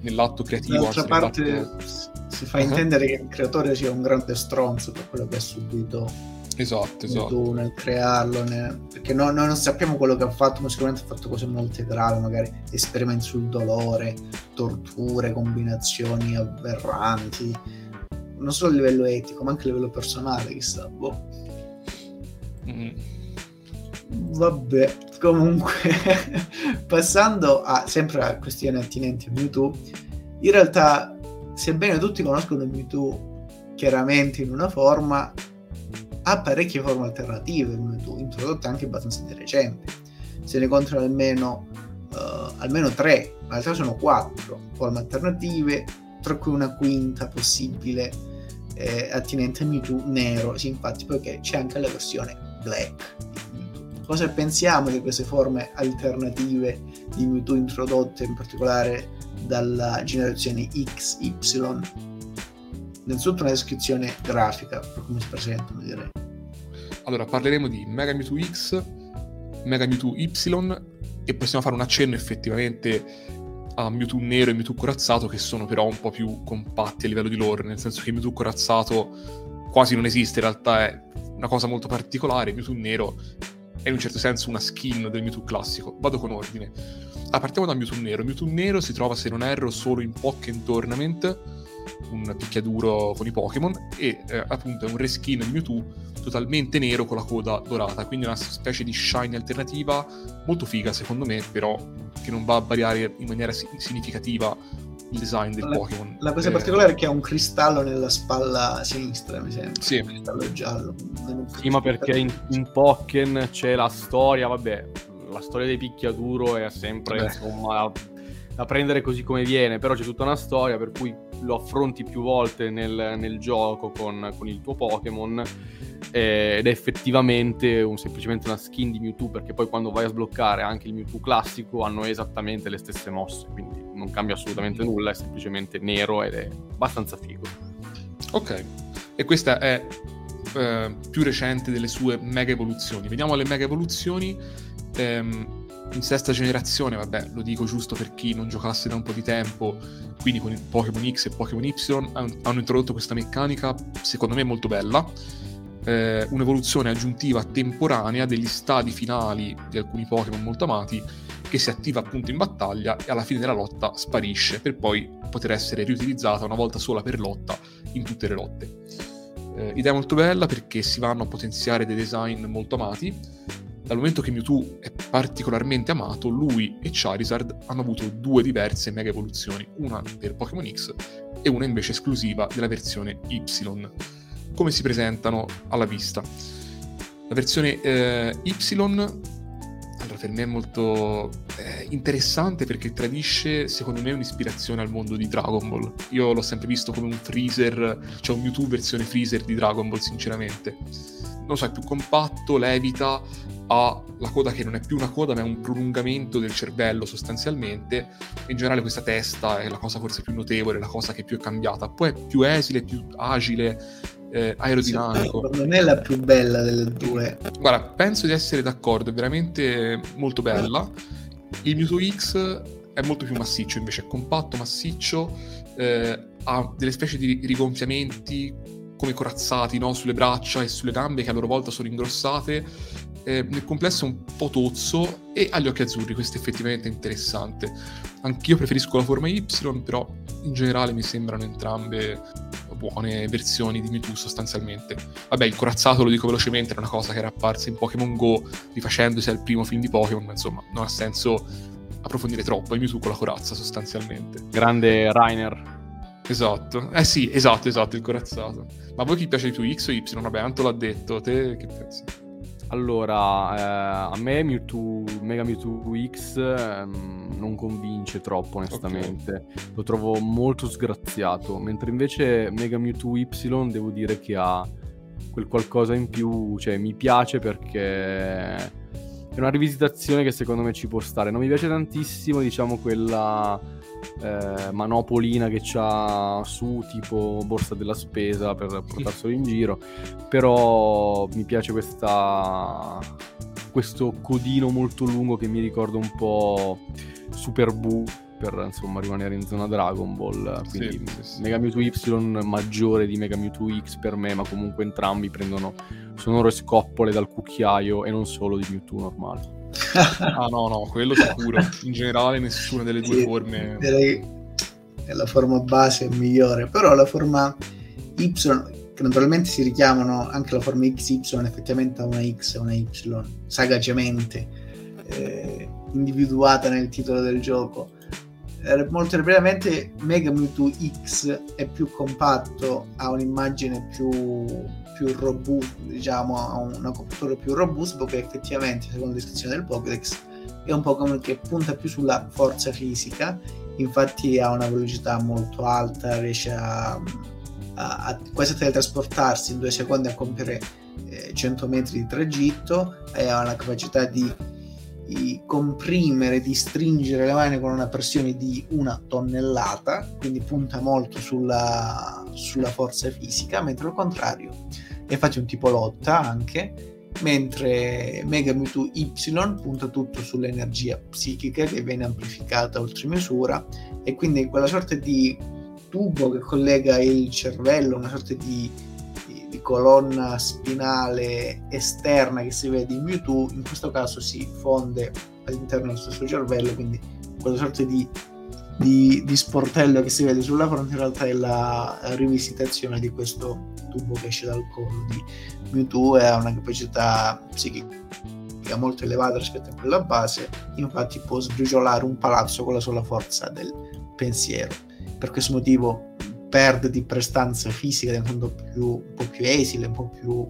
B: nell'atto creativo.
C: D'altra parte
B: nell'atto-
C: si fa
B: Uh-huh.
C: intendere che il creatore sia un grande stronzo per quello che ha subito
B: Esatto, esatto.
C: nel crearlo, ne- perché no- noi non sappiamo quello che ha fatto, ma sicuramente ha fatto cose molto gravi, magari esperimenti sul dolore, torture, combinazioni aberranti, non solo a livello etico, ma anche a livello personale, chissà. Boh.
B: Mm.
C: Vabbè, comunque, passando a sempre a questioni attinenti a Mewtwo, in realtà, sebbene tutti conoscono Mewtwo chiaramente in una forma, ha parecchie forme alternative Mewtwo, introdotte anche abbastanza di recente. Se ne contano almeno, eh, almeno tre, ma in realtà sono quattro forme alternative, tra cui una quinta possibile eh, attinente a Mewtwo nero, sì, infatti, perché c'è anche la versione black. Cosa pensiamo di queste forme alternative di Mewtwo introdotte in particolare dalla generazione XY? Innanzitutto una descrizione grafica per come si presentano, direi.
B: Allora, parleremo di Mega Mewtwo X, Mega Mewtwo Y e possiamo fare un accenno effettivamente a Mewtwo nero e Mewtwo corazzato che sono però un po' più compatti a livello di lore, nel senso che Mewtwo corazzato quasi non esiste, in realtà è una cosa molto particolare, Mewtwo nero è in un certo senso una skin del Mewtwo classico. Vado con ordine. Ah, partiamo da Mewtwo nero. Mewtwo nero si trova, se non erro, solo in Pokémon Tournament, un picchiaduro con i Pokémon, e eh, appunto è un reskin di Mewtwo totalmente nero con la coda dorata, quindi una specie di shiny alternativa molto figa secondo me, però che non va a variare in maniera significativa il design del
C: la,
B: Pokémon.
C: La cosa eh, particolare è che ha un cristallo nella spalla sinistra, mi sembra.
B: Sì.
C: Un cristallo giallo.
A: Sì, ma perché in, in Pokémon c'è la storia, vabbè, la storia dei picchiaduro è sempre, Beh. insomma, da prendere così come viene, però c'è tutta una storia per cui lo affronti più volte nel, nel gioco con, con, il tuo Pokémon eh, ed è effettivamente un, semplicemente una skin di Mewtwo perché poi quando vai a sbloccare anche il Mewtwo classico hanno esattamente le stesse mosse, quindi non cambia assolutamente nulla, è semplicemente nero ed è abbastanza figo.
B: Ok, e questa è eh, più recente delle sue mega evoluzioni. Vediamo le mega evoluzioni. Ehm, in sesta generazione, vabbè, lo dico giusto per chi non giocasse da un po' di tempo, quindi con Pokémon X e Pokémon Y hanno introdotto questa meccanica, secondo me molto bella, eh, un'evoluzione aggiuntiva temporanea degli stadi finali di alcuni Pokémon molto amati, che si attiva appunto in battaglia e alla fine della lotta sparisce, per poi poter essere riutilizzata una volta sola per lotta in tutte le lotte. Eh, idea molto bella perché si vanno a potenziare dei design molto amati, dal momento che Mewtwo è particolarmente amato, lui e Charizard hanno avuto due diverse mega evoluzioni, una per Pokémon X e una invece esclusiva della versione Y. Come si presentano alla vista? La versione eh, Y allora, per me è molto eh, interessante perché tradisce, secondo me, un'ispirazione al mondo di Dragon Ball. Io l'ho sempre visto come un Freezer, cioè un Mewtwo versione Freezer di Dragon Ball, sinceramente. Non so, è più compatto, levita, ha la coda che non è più una coda ma è un prolungamento del cervello sostanzialmente. In generale questa testa è la cosa forse più notevole la cosa che più è cambiata. Poi è più esile più agile eh, aerodinamico.
C: Non è la più bella delle due.
B: Guarda penso di essere d'accordo è veramente molto bella. Il Mewtwo X è molto più massiccio invece è compatto massiccio eh, ha delle specie di rigonfiamenti come corazzati no? sulle braccia e sulle gambe che a loro volta sono ingrossate eh, nel complesso è un po' tozzo e ha gli occhi azzurri, questo è effettivamente interessante. Anch'io preferisco la forma Y, però in generale mi sembrano entrambe buone versioni di Mewtwo sostanzialmente. Vabbè, il corazzato, lo dico velocemente, era una cosa che era apparsa in Pokémon Go, rifacendosi al primo film di Pokémon, ma insomma, non ha senso approfondire troppo, è Mewtwo con la corazza sostanzialmente.
A: Grande Rainer.
B: Esatto, eh sì, esatto, esatto, il corazzato. Ma a voi chi piace di più X o Y? Vabbè, Anto l'ha detto, te che pensi?
A: Allora, eh, a me Mewtwo, Mega Mewtwo X ehm, non convince troppo onestamente, okay. lo trovo molto sgraziato, mentre invece Mega Mewtwo Y devo dire che ha quel qualcosa in più, cioè mi piace perché è una rivisitazione che secondo me ci può stare, non mi piace tantissimo diciamo quella eh, manopolina che c'ha su tipo borsa della spesa per portarselo in giro. Però mi piace questa questo codino molto lungo che mi ricorda un po' Super Buu per insomma rimanere in zona Dragon Ball quindi sì, sì, sì. Mega Mewtwo Y maggiore di Mega Mewtwo X per me ma comunque entrambi prendono sonore scoppole dal cucchiaio e non solo di Mewtwo normale
B: ah no, no, quello sicuro. In generale nessuna delle due sì, forme.
C: Direi che la forma base è migliore, però la forma Y, che naturalmente si richiamano anche la forma XY effettivamente a una X e una Y, sagacemente eh, individuata nel titolo del gioco. Eh, molto brevemente Mega Mewtwo X è più compatto, ha un'immagine più più robusto, diciamo, ha una copertura più robusta, perché effettivamente, secondo la descrizione del Pokédex, è un Pokémon che punta più sulla forza fisica, infatti ha una velocità molto alta, riesce a, a, a quasi a teletrasportarsi in due secondi a compiere eh, 100 metri di tragitto e ha una capacità di comprimere, di stringere le mani con una pressione di una tonnellata, quindi punta molto sulla, sulla forza fisica, mentre al contrario e infatti un tipo lotta anche mentre Mega Mewtwo Y punta tutto sull'energia psichica che viene amplificata oltre misura e quindi quella sorta di tubo che collega il cervello, una sorta di, di, colonna spinale esterna che si vede in Mewtwo, in questo caso si fonde all'interno del stesso cervello, quindi quella sorta di di, di, sportello che si vede sulla fronte in realtà è la rivisitazione di questo tubo che esce dal collo di Mewtwo e ha una capacità psichica molto elevata rispetto a quella base infatti può sbriciolare un palazzo con la sola forza del pensiero. Per questo motivo perde di prestanza fisica diventa un po' più, un po' più esile un po' più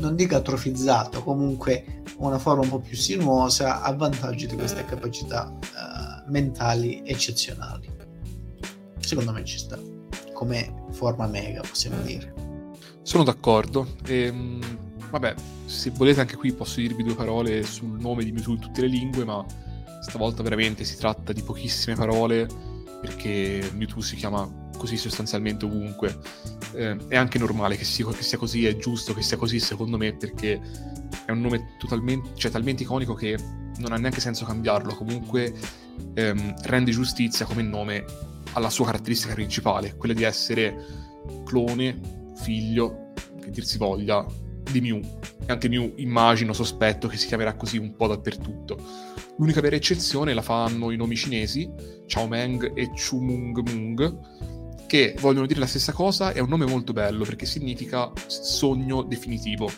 C: non dico atrofizzato comunque una forma un po' più sinuosa a vantaggio di queste capacità uh, mentali eccezionali. Secondo me ci sta, come forma mega possiamo dire.
B: Sono d'accordo. Ehm, vabbè, se volete anche qui posso dirvi due parole sul nome di Mewtwo in tutte le lingue, ma stavolta veramente si tratta di pochissime parole perché Mewtwo si chiama così sostanzialmente ovunque. Eh, è anche normale che sia, che sia, così, è giusto che sia così secondo me perché è un nome totalmente, cioè, talmente iconico che non ha neanche senso cambiarlo. Comunque ehm, rende giustizia come nome alla sua caratteristica principale, quella di essere clone, figlio, che dir si voglia, di Mew. E anche Mew immagino, sospetto che si chiamerà così un po' dappertutto. L'unica vera eccezione la fanno i nomi cinesi, Chao Meng e Chu Mung Mung, che vogliono dire la stessa cosa, è un nome molto bello perché significa sogno definitivo.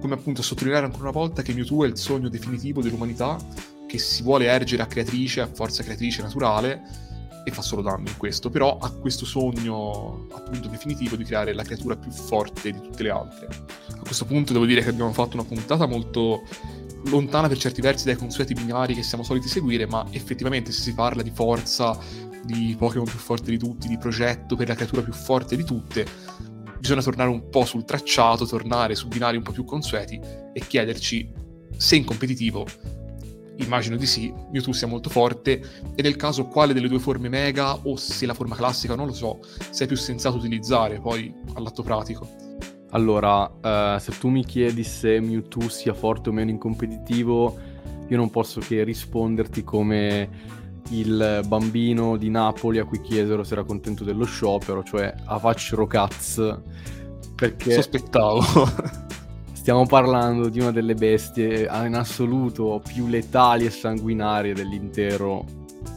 B: Come appunto sottolineare ancora una volta che Mewtwo è il sogno definitivo dell'umanità che si vuole ergere a creatrice, a forza creatrice naturale, e fa solo danno in questo, però ha questo sogno appunto definitivo di creare la creatura più forte di tutte le altre. A questo punto devo dire che abbiamo fatto una puntata molto lontana per certi versi dai consueti binari che siamo soliti seguire, ma effettivamente se si parla di forza, di Pokémon più forte di tutti, di progetto per la creatura più forte di tutte, bisogna tornare un po' sul tracciato, tornare su binari un po' più consueti e chiederci se in competitivo Immagino di sì, Mewtwo sia molto forte e nel caso quale delle due forme mega o se la forma classica non lo so, se è più sensato utilizzare poi all'atto pratico.
A: Allora, uh, se tu mi chiedi se Mewtwo sia forte o meno in competitivo, io non posso che risponderti come il bambino di Napoli a cui chiesero se era contento dello sciopero, cioè Avaccio Caz. Perché...
B: Sospettavo.
A: Stiamo parlando di una delle bestie in assoluto più letali e sanguinarie dell'intero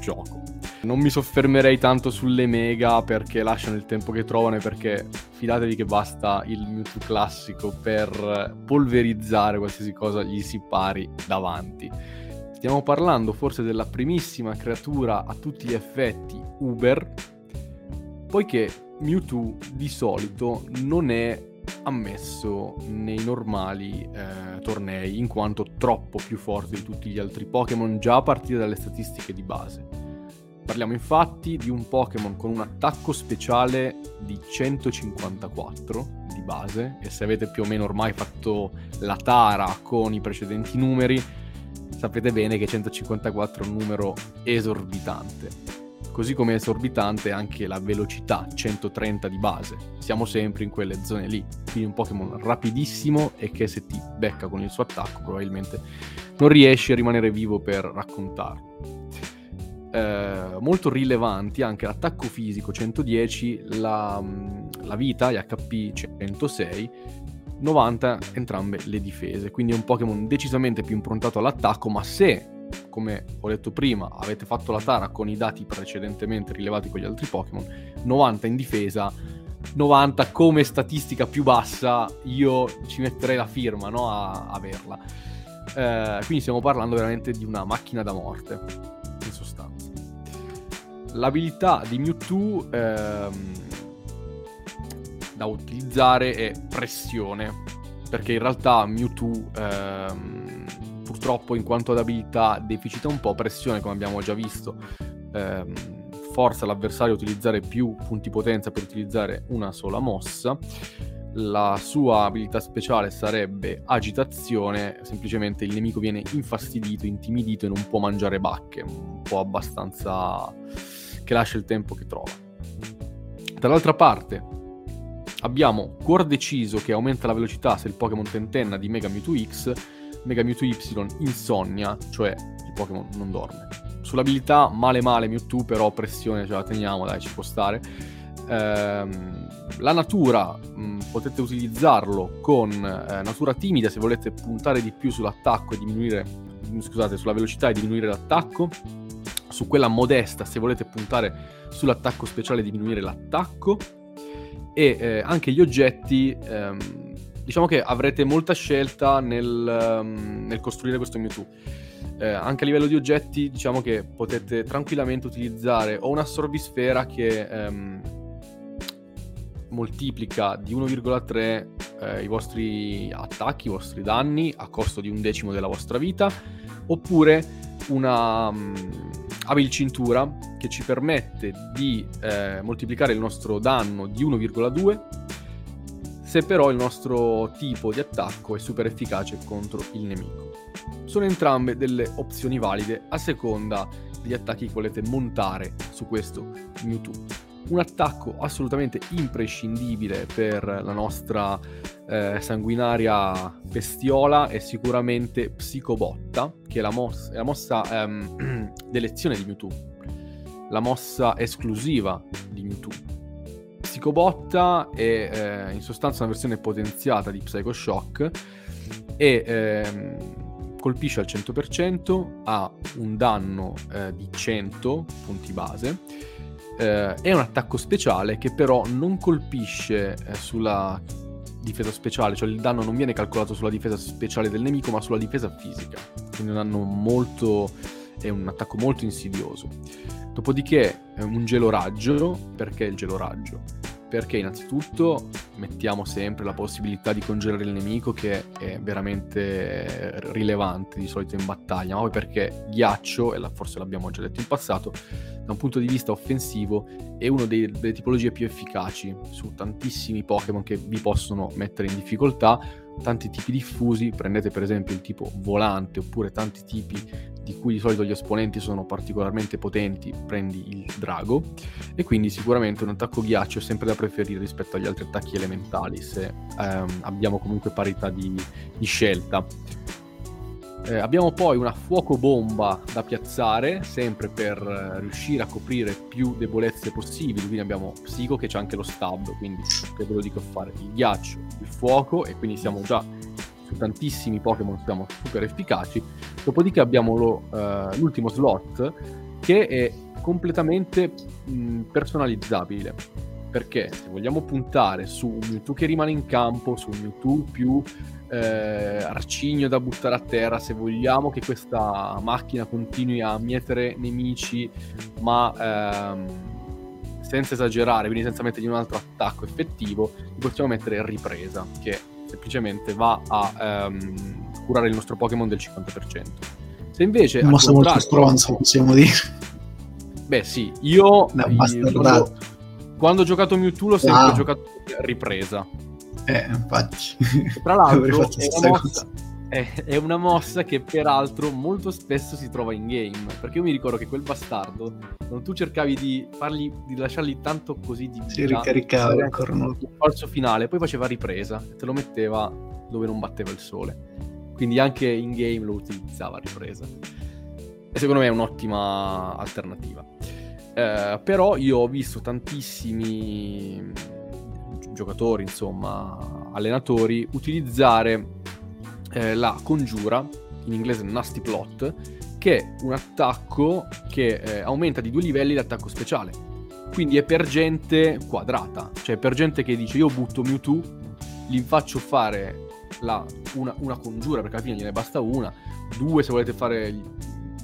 A: gioco. Non mi soffermerei tanto sulle mega perché lasciano il tempo che trovano e perché fidatevi che basta il Mewtwo classico per polverizzare qualsiasi cosa gli si pari davanti. Stiamo parlando forse della primissima creatura a tutti gli effetti Uber, poiché Mewtwo di solito non è ammesso nei normali eh, tornei in quanto troppo più forte di tutti gli altri Pokémon già a partire dalle statistiche di base. Parliamo infatti di un Pokémon con un attacco speciale di 154 di base e se avete più o meno ormai fatto la tara con i precedenti numeri sapete bene che 154 è un numero esorbitante così come esorbitante anche la velocità 130 di base. Siamo sempre in quelle zone lì, quindi un Pokémon rapidissimo e che se ti becca con il suo attacco probabilmente non riesci a rimanere vivo per raccontarlo. Eh, molto rilevanti anche l'attacco fisico 110, la, mm, la vita, gli HP 106 90 entrambe le difese, quindi è un Pokémon decisamente più improntato all'attacco, ma se come ho detto prima, avete fatto la tara con i dati precedentemente rilevati con gli altri Pokémon, 90 in difesa, 90 come statistica più bassa, io ci metterei la firma no, a averla. Eh, quindi stiamo parlando veramente di una macchina da morte, in sostanza. L'abilità di Mewtwo ehm, da utilizzare è pressione, perché in realtà Mewtwo... Ehm, purtroppo in quanto ad abilità deficita un po', pressione come abbiamo già visto, ehm, forza l'avversario a utilizzare più punti potenza per utilizzare una sola mossa. La sua abilità speciale sarebbe agitazione, semplicemente il nemico viene infastidito, intimidito e non può mangiare bacche, un po' abbastanza che lascia il tempo che trova. Dall'altra parte, abbiamo Cuor Deciso che aumenta la velocità se il Pokémon tentenna di Mega Mewtwo X, Mega Mewtwo Y Insonnia, cioè il Pokémon non dorme. Sull'abilità male male Mewtwo, però pressione ce la teniamo, dai, ci può stare. Ehm, la natura mh, potete utilizzarlo con eh, natura timida se volete puntare di più sull'attacco e diminuire scusate sulla velocità e diminuire l'attacco su quella modesta se volete puntare sull'attacco speciale e diminuire l'attacco e eh, anche gli oggetti ehm, diciamo che avrete molta scelta nel, um, nel costruire questo Mewtwo eh, anche a livello di oggetti diciamo che potete tranquillamente utilizzare o una sorbisfera che ehm, moltiplica di 1,3 eh, i vostri attacchi, i vostri danni a costo di un decimo della vostra vita, oppure una um, Abil Cintura che ci permette di eh, moltiplicare il nostro danno di 1,2 se però il nostro tipo di attacco è super efficace contro il nemico. Sono entrambe delle opzioni valide a seconda degli attacchi che volete montare su questo Mewtwo un attacco assolutamente imprescindibile per la nostra eh, sanguinaria bestiola è sicuramente Psicobotta, che è la, mossa, è la mossa ehm, d'elezione di Mewtwo, la mossa esclusiva di Mewtwo. Psicobotta è eh, in sostanza una versione potenziata di Psycho Shock e ehm, colpisce al 100%, ha un danno eh, di 100 punti base eh, è un attacco speciale che però non colpisce eh, sulla difesa speciale, cioè il danno non viene calcolato sulla difesa speciale del nemico, ma sulla difesa fisica. Quindi un danno molto. È un attacco molto insidioso. Dopodiché è un geloraggio, perché il geloraggio? Perché innanzitutto mettiamo sempre la possibilità di congelare il nemico che è veramente rilevante di solito in battaglia, ma poi perché ghiaccio, e forse l'abbiamo già detto in passato, da un punto di vista offensivo è una delle tipologie più efficaci su tantissimi Pokémon che vi possono mettere in difficoltà, tanti tipi diffusi, prendete per esempio il tipo volante oppure tanti tipi di cui di solito gli esponenti sono particolarmente potenti, prendi il drago e quindi sicuramente un attacco ghiaccio è sempre da preferire rispetto agli altri attacchi elementali se ehm, abbiamo comunque parità di, di scelta. Eh, abbiamo poi una fuoco bomba da piazzare, sempre per eh, riuscire a coprire più debolezze possibili. Quindi abbiamo Psico che c'è anche lo stab, quindi che ve lo dico a fare? Il ghiaccio, il fuoco e quindi siamo già su tantissimi Pokémon, siamo super efficaci. Dopodiché abbiamo lo, uh, l'ultimo slot che è completamente mh, personalizzabile. Perché se vogliamo puntare su un Mewtwo che rimane in campo, su un Mewtwo più eh, arcigno da buttare a terra se vogliamo che questa macchina continui a mietere nemici ma ehm, senza esagerare quindi senza mettergli un altro attacco effettivo possiamo mettere ripresa che semplicemente va a ehm, curare il nostro Pokémon del 50% se invece
C: un mossa molto stronzo possiamo dire.
A: Beh sì io, io quando ho giocato Mewtwo l'ho sempre ah. giocato ripresa
C: eh, infatti.
A: Tra l'altro è una, mossa, è, è una, mossa, che peraltro molto spesso si trova in game. Perché io mi ricordo che quel bastardo, quando tu cercavi di fargli, di lasciargli tanto così di
C: si ricaricava il corno.
A: falso finale, poi faceva ripresa e te lo metteva dove non batteva il sole. Quindi anche in game lo utilizzava ripresa. E secondo me è un'ottima alternativa. Eh, però io ho visto tantissimi giocatori, insomma, allenatori, utilizzare eh, la congiura, in inglese Nasty Plot, che è un attacco che eh, aumenta di due livelli l'attacco speciale. Quindi è per gente quadrata, cioè per gente che dice io butto Mewtwo, gli faccio fare la, una, una, congiura, perché alla fine gliene basta una, due se volete fare gli,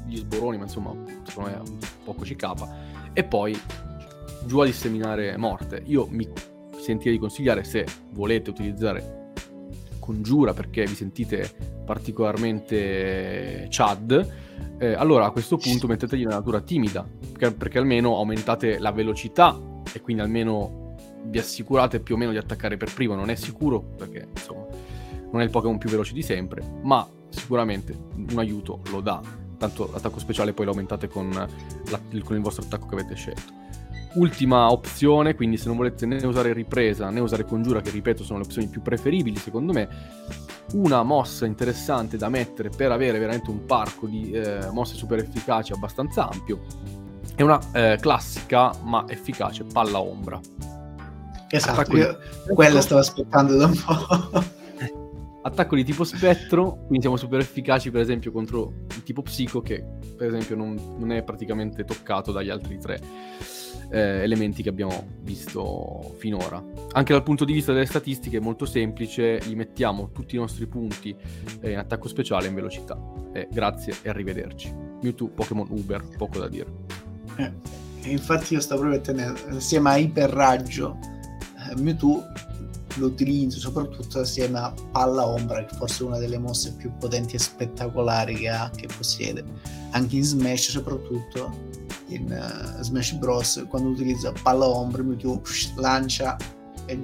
A: gli sboroni, ma insomma, secondo me poco ci capa, e poi giù a disseminare morte. Io mi sentirei di consigliare se volete utilizzare congiura perché vi sentite particolarmente chad, eh, allora a questo punto mettetegli una natura timida, perché, perché, almeno aumentate la velocità e quindi almeno vi assicurate più o meno di attaccare per primo. Non è sicuro perché insomma non è il Pokémon più veloce di sempre, ma sicuramente un aiuto lo dà. Tanto l'attacco speciale poi lo aumentate con, la, con il vostro attacco che avete scelto. ultima opzione, quindi se non volete né usare ripresa né usare congiura, che ripeto sono le opzioni più preferibili secondo me, una mossa interessante da mettere per avere veramente un parco di eh, mosse super efficaci abbastanza ampio è una eh, classica ma efficace palla ombra.
C: Esatto, Attacco io quella stavo aspettando da un po'.
A: Attacco di tipo spettro, quindi siamo super efficaci per esempio contro il tipo psico che per esempio non, non è praticamente toccato dagli altri tre eh, elementi che abbiamo visto finora. Anche dal punto di vista delle statistiche è molto semplice, gli mettiamo tutti i nostri punti eh, in attacco speciale in velocità. Eh, grazie e arrivederci. Mewtwo, Pokémon Uber, poco da dire.
C: Eh, infatti io stavo proprio tenendo, assieme a Iperraggio, eh, Mewtwo lo utilizzo soprattutto assieme a Palla Ombra, che forse è una delle mosse più potenti e spettacolari che ha, che possiede. Anche in Smash soprattutto in uh, Smash Bros. quando utilizza palla ombra, Mewtwo lancia e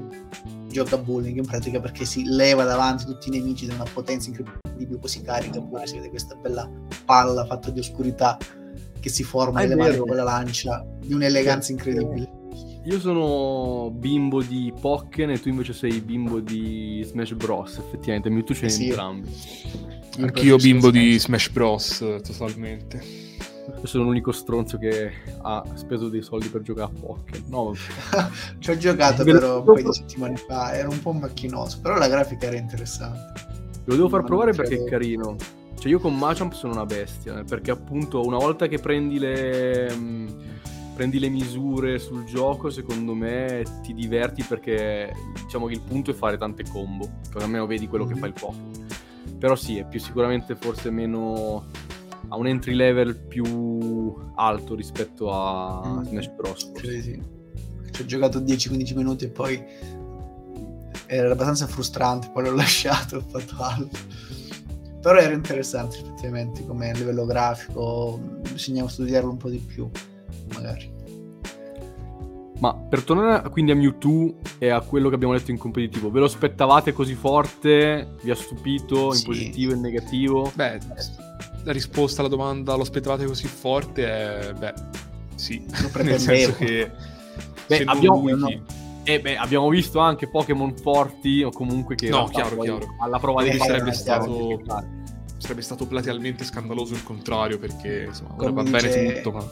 C: gioca bullying in pratica perché si leva davanti tutti i nemici da una potenza incredibile, poi si carica pure, si vede questa bella palla fatta di oscurità che si forma nelle mani con la lancia di un'eleganza incredibile.
A: Io sono bimbo di Pokken e tu invece sei bimbo di Smash Bros. Effettivamente, Mewtwo ce ne sì. entrambi.
B: Anch'io bimbo di Smash Bros. totalmente.
A: Io sono l'unico stronzo che ha speso dei soldi per giocare a Pokémon. No,
C: Ci ho giocato però un paio di settimane fa, era un po' macchinoso, però la grafica era interessante.
A: Lo devo far Ma provare perché è carino. Cioè io con Machamp sono una bestia, eh, perché appunto una volta che prendi le... Mm, prendi le misure sul gioco, secondo me ti diverti perché diciamo che il punto è fare tante combo, almeno vedi quello che fa il Pokémon. Però sì, è più sicuramente forse meno ha un entry level più alto rispetto a mm. Smash Bros.
C: Sì, sì. Ci ho giocato 10-15 minuti e poi era abbastanza frustrante, poi l'ho lasciato, ho fatto altro. Però era interessante effettivamente come livello grafico, bisognava studiarlo un po' di più, magari.
A: Ma per tornare quindi a Mewtwo e a quello che abbiamo letto in competitivo, ve lo aspettavate così forte? Vi ha stupito in sì. positivo e in negativo?
B: Beh, la risposta alla domanda lo aspettavate così forte è beh, sì, nel senso che
A: beh, abbiamo, lui, no. eh, beh, abbiamo visto anche Pokémon forti o comunque che
B: no, chiaro, chiaro.
A: alla prova di
B: sarebbe stato sarebbe stato platealmente scandaloso il contrario perché insomma ora va bene tutto ma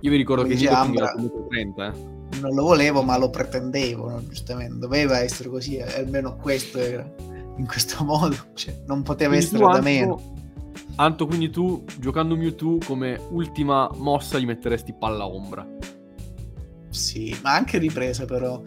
A: io vi ricordo Come che Nico Ambra... 30 eh
C: non lo volevo ma lo pretendevo no? giustamente doveva essere così almeno questo era in questo modo cioè, non poteva quindi essere da meno
A: Anto, quindi tu giocando Mewtwo come ultima mossa gli metteresti palla ombra.
C: Sì, ma anche ripresa però.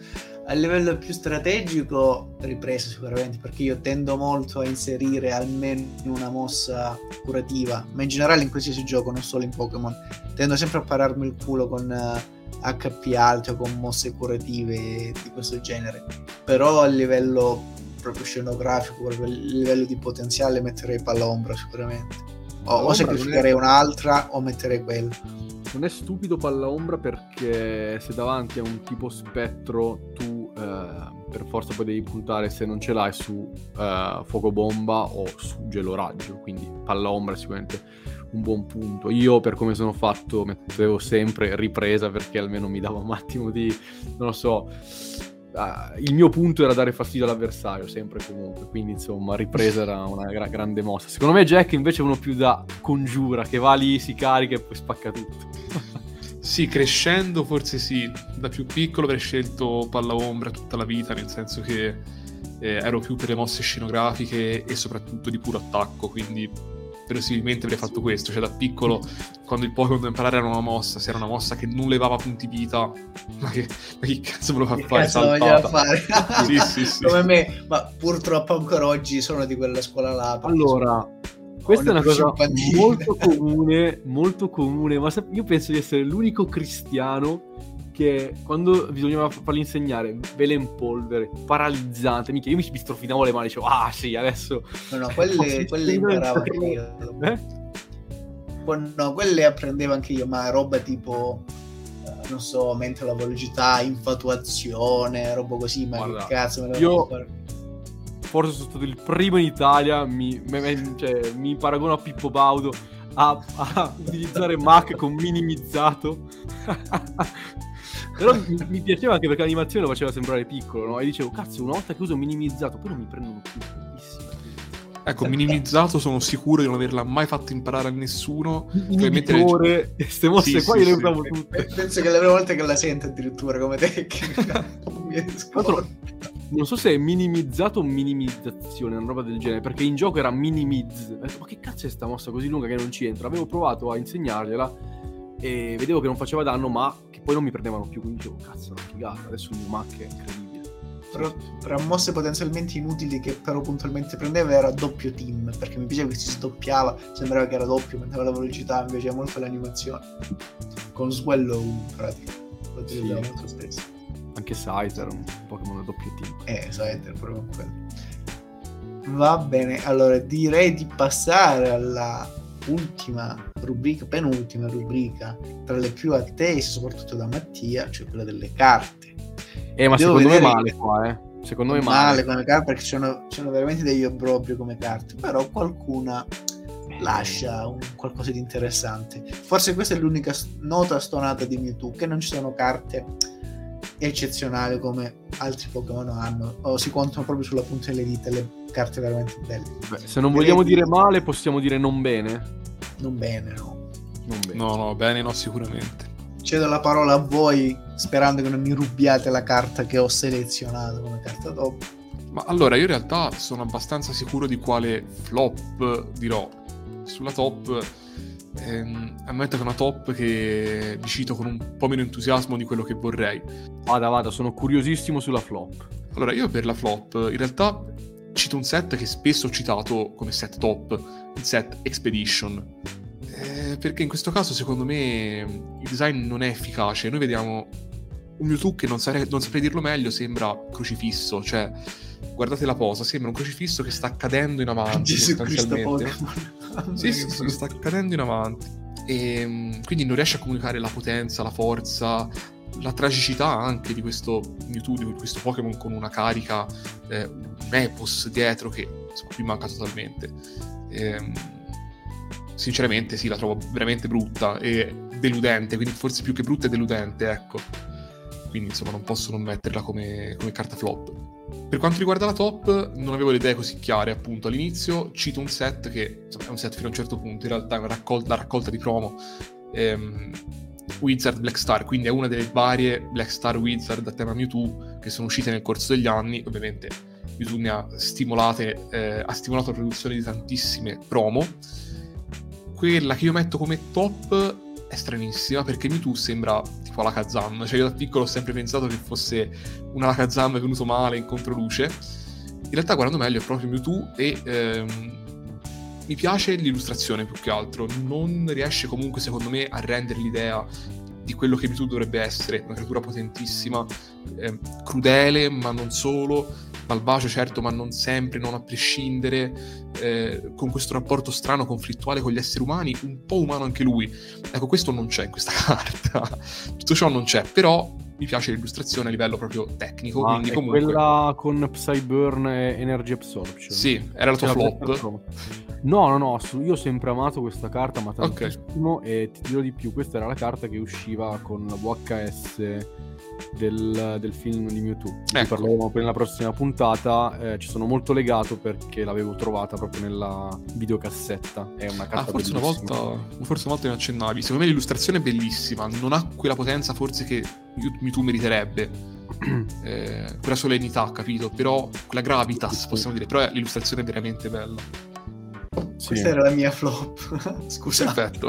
C: A livello più strategico, ripresa sicuramente, perché io tendo molto a inserire almeno una mossa curativa, ma in generale in qualsiasi gioco, non solo in Pokémon. Tendo sempre a pararmi il culo con uh, eh, HP alto, con mosse curative di questo genere. Però a livello proprio scenografico, proprio a livello di potenziale metterei palla ombra sicuramente. O, o sacrificherei è... un'altra o metterei quella.
A: Non è stupido palla ombra perché se davanti a un tipo spettro tu eh, per forza poi devi puntare se non ce l'hai su eh, fuoco bomba o su gelo raggio, quindi palla ombra è sicuramente un buon punto. Io per come sono fatto mettevo sempre ripresa perché almeno mi dava un attimo di, non lo so, Uh, il mio punto era dare fastidio all'avversario, sempre e comunque. Quindi, insomma, ripresa era una gra- grande mossa. Secondo me, Jack invece è uno più da congiura, che va lì, si carica e poi spacca tutto.
B: Sì, crescendo forse sì. Da più piccolo avrei scelto palla ombra tutta la vita, nel senso che eh, ero più per le mosse scenografiche e soprattutto di puro attacco. Quindi verosimilmente avrei fatto questo. Cioè, da piccolo, quando il Pokémon doveva imparare era una mossa, se era una mossa che non levava punti vita, ma che, ma che cazzo me lo fa che fare?
C: Saltata. fare? sì, sì, sì. Come me, ma purtroppo ancora oggi sono di quella scuola là.
A: Allora, questa è una cosa molto comune, molto comune, ma io penso di essere l'unico cristiano che quando bisognava farli insegnare vele in polvere, paralizzante, mica io mi strofinavo le mani, dicevo ah sì, adesso...
C: No, no, quelle, quelle imparavo anche io. Eh? No, quelle apprendevo anche io, ma roba tipo, uh, non so, aumenta la velocità, infatuazione, roba così, ma Guarda, che cazzo me lo
A: io... fare? Forse sono stato il primo in Italia, mi, me, cioè, mi paragono a Pippo Baudo a, a utilizzare Mac con minimizzato. Però mi, mi, piaceva anche perché l'animazione lo faceva sembrare piccolo, no? E dicevo, cazzo, una volta che uso minimizzato, poi non mi prendono più. Bellissima.
B: Ecco, minimizzato sono sicuro di non averla mai fatto imparare a nessuno.
A: Inibitore, queste mosse sì, qua sì, io le usavo
C: sì.
A: tutte.
C: Penso che è la prima volta che la sento addirittura come tecnica.
A: non so se è minimizzato o minimizzazione, una roba del genere, perché in gioco era minimiz. Ma che cazzo è sta mossa così lunga che non ci entra? Avevo provato a insegnargliela e vedevo che non faceva danno, ma che poi non mi prendevano più. Quindi dicevo, cazzo, una figata. Adesso il mio Mac è incredibile.
C: Però tra mosse potenzialmente inutili che però puntualmente prendeva era doppio team, perché mi piaceva che si sdoppiava, sembrava che era doppio, mandava la velocità, mi piaceva molto l'animazione. Con Swallow in pratica, lo utilizzavo sì. molto spesso.
A: Anche Scyther, un Pokémon a doppio team.
C: Eh, Scyther, proprio con quello. Va bene, allora direi di passare alla ultima rubrica, penultima rubrica, tra le più attese soprattutto da Mattia, cioè quella delle carte.
A: Eh, ma Devo secondo me male qua, eh. Secondo me male.
C: Male come carte perché sono, sono veramente degli obbrobri come carte, però qualcuna lascia un, qualcosa di interessante. Forse questa è l'unica nota stonata di Mewtwo, che non ci sono carte eccezionali come altri Pokémon hanno, o si contano proprio sulla punta delle dita le carte veramente belle.
A: Beh, se non vogliamo dire male, possiamo dire non bene.
C: Non bene, no.
B: Non bene. No, no, bene no, sicuramente
C: cedo la parola a voi sperando che non mi rubiate la carta che ho selezionato come carta top.
B: Ma allora, io in realtà sono abbastanza sicuro di quale flop dirò. Sulla top, ehm, ammetto che è una top che vi cito con un po' meno entusiasmo di quello che vorrei.
A: Vada, vada, sono curiosissimo sulla flop.
B: Allora, io per la flop, in realtà cito un set che spesso ho citato come set top, il set Expedition eh, perché in questo caso secondo me il design non è efficace. Noi vediamo un Mewtwo che non, sare- non saprei dirlo meglio, sembra crocifisso, cioè guardate la posa, sembra un crocifisso che sta cadendo in avanti
C: Gesù sostanzialmente.
B: sì, sì, sì, sta cadendo in avanti. E ehm, quindi non riesce a comunicare la potenza, la forza, la tragicità anche di questo Mewtwo, di questo Pokémon con una carica, eh, un Epos dietro che insomma, qui manca totalmente. Ehm, sinceramente sì, la trovo veramente brutta e deludente, quindi forse più che brutta è deludente, ecco. Quindi insomma non posso non metterla come, come carta flop. Per quanto riguarda la top, non avevo le idee così chiare, appunto. All'inizio cito un set che insomma, è un set fino a un certo punto, in realtà è una raccolta, una raccolta di promo. Ehm, Wizard Black Star, quindi è una delle varie Black Star Wizard a tema Mewtwo che sono uscite nel corso degli anni. Ovviamente Mewtwo ne ha stimolate, eh, ha stimolato la produzione di tantissime promo quella che io metto come top è stranissima perché Mewtwo sembra tipo Alakazam. Cioè, io da piccolo ho sempre pensato che fosse un Alakazam venuto male in controluce. In realtà, guardando meglio, è proprio Mewtwo e ehm, mi piace l'illustrazione più che altro. Non riesce comunque, secondo me, a rendere l'idea di quello che Mewtwo dovrebbe essere. Una creatura potentissima, eh, crudele, ma non solo malvagio certo, ma non sempre, non a prescindere, eh, con questo rapporto strano, conflittuale con gli esseri umani, un po' umano anche lui. Ecco, questo non c'è in questa carta. Tutto ciò non c'è, però mi piace l'illustrazione a livello proprio tecnico.
A: Ah,
B: quindi comunque...
A: quella con Psyburn e Energy Absorption.
B: Sì, era la tua flop.
A: No, no, no, io ho sempre amato questa carta, ma tantissimo, okay. e ti dirò di più, questa era la carta che usciva con la VHS del, del film di Mewtwo. Ecco. parleremo poi nella prossima puntata. Eh, ci sono molto legato perché l'avevo trovata proprio nella videocassetta. È una carta
B: ah, forse una volta, forse una volta mi accennavi. Secondo me l'illustrazione è bellissima, non ha quella potenza forse che Mewtwo meriterebbe. eh, quella solennità, capito? Però quella gravitas, possiamo dire. Però l'illustrazione è veramente bella.
C: Sì. Questa era la mia flop. Scusa.
B: Perfetto.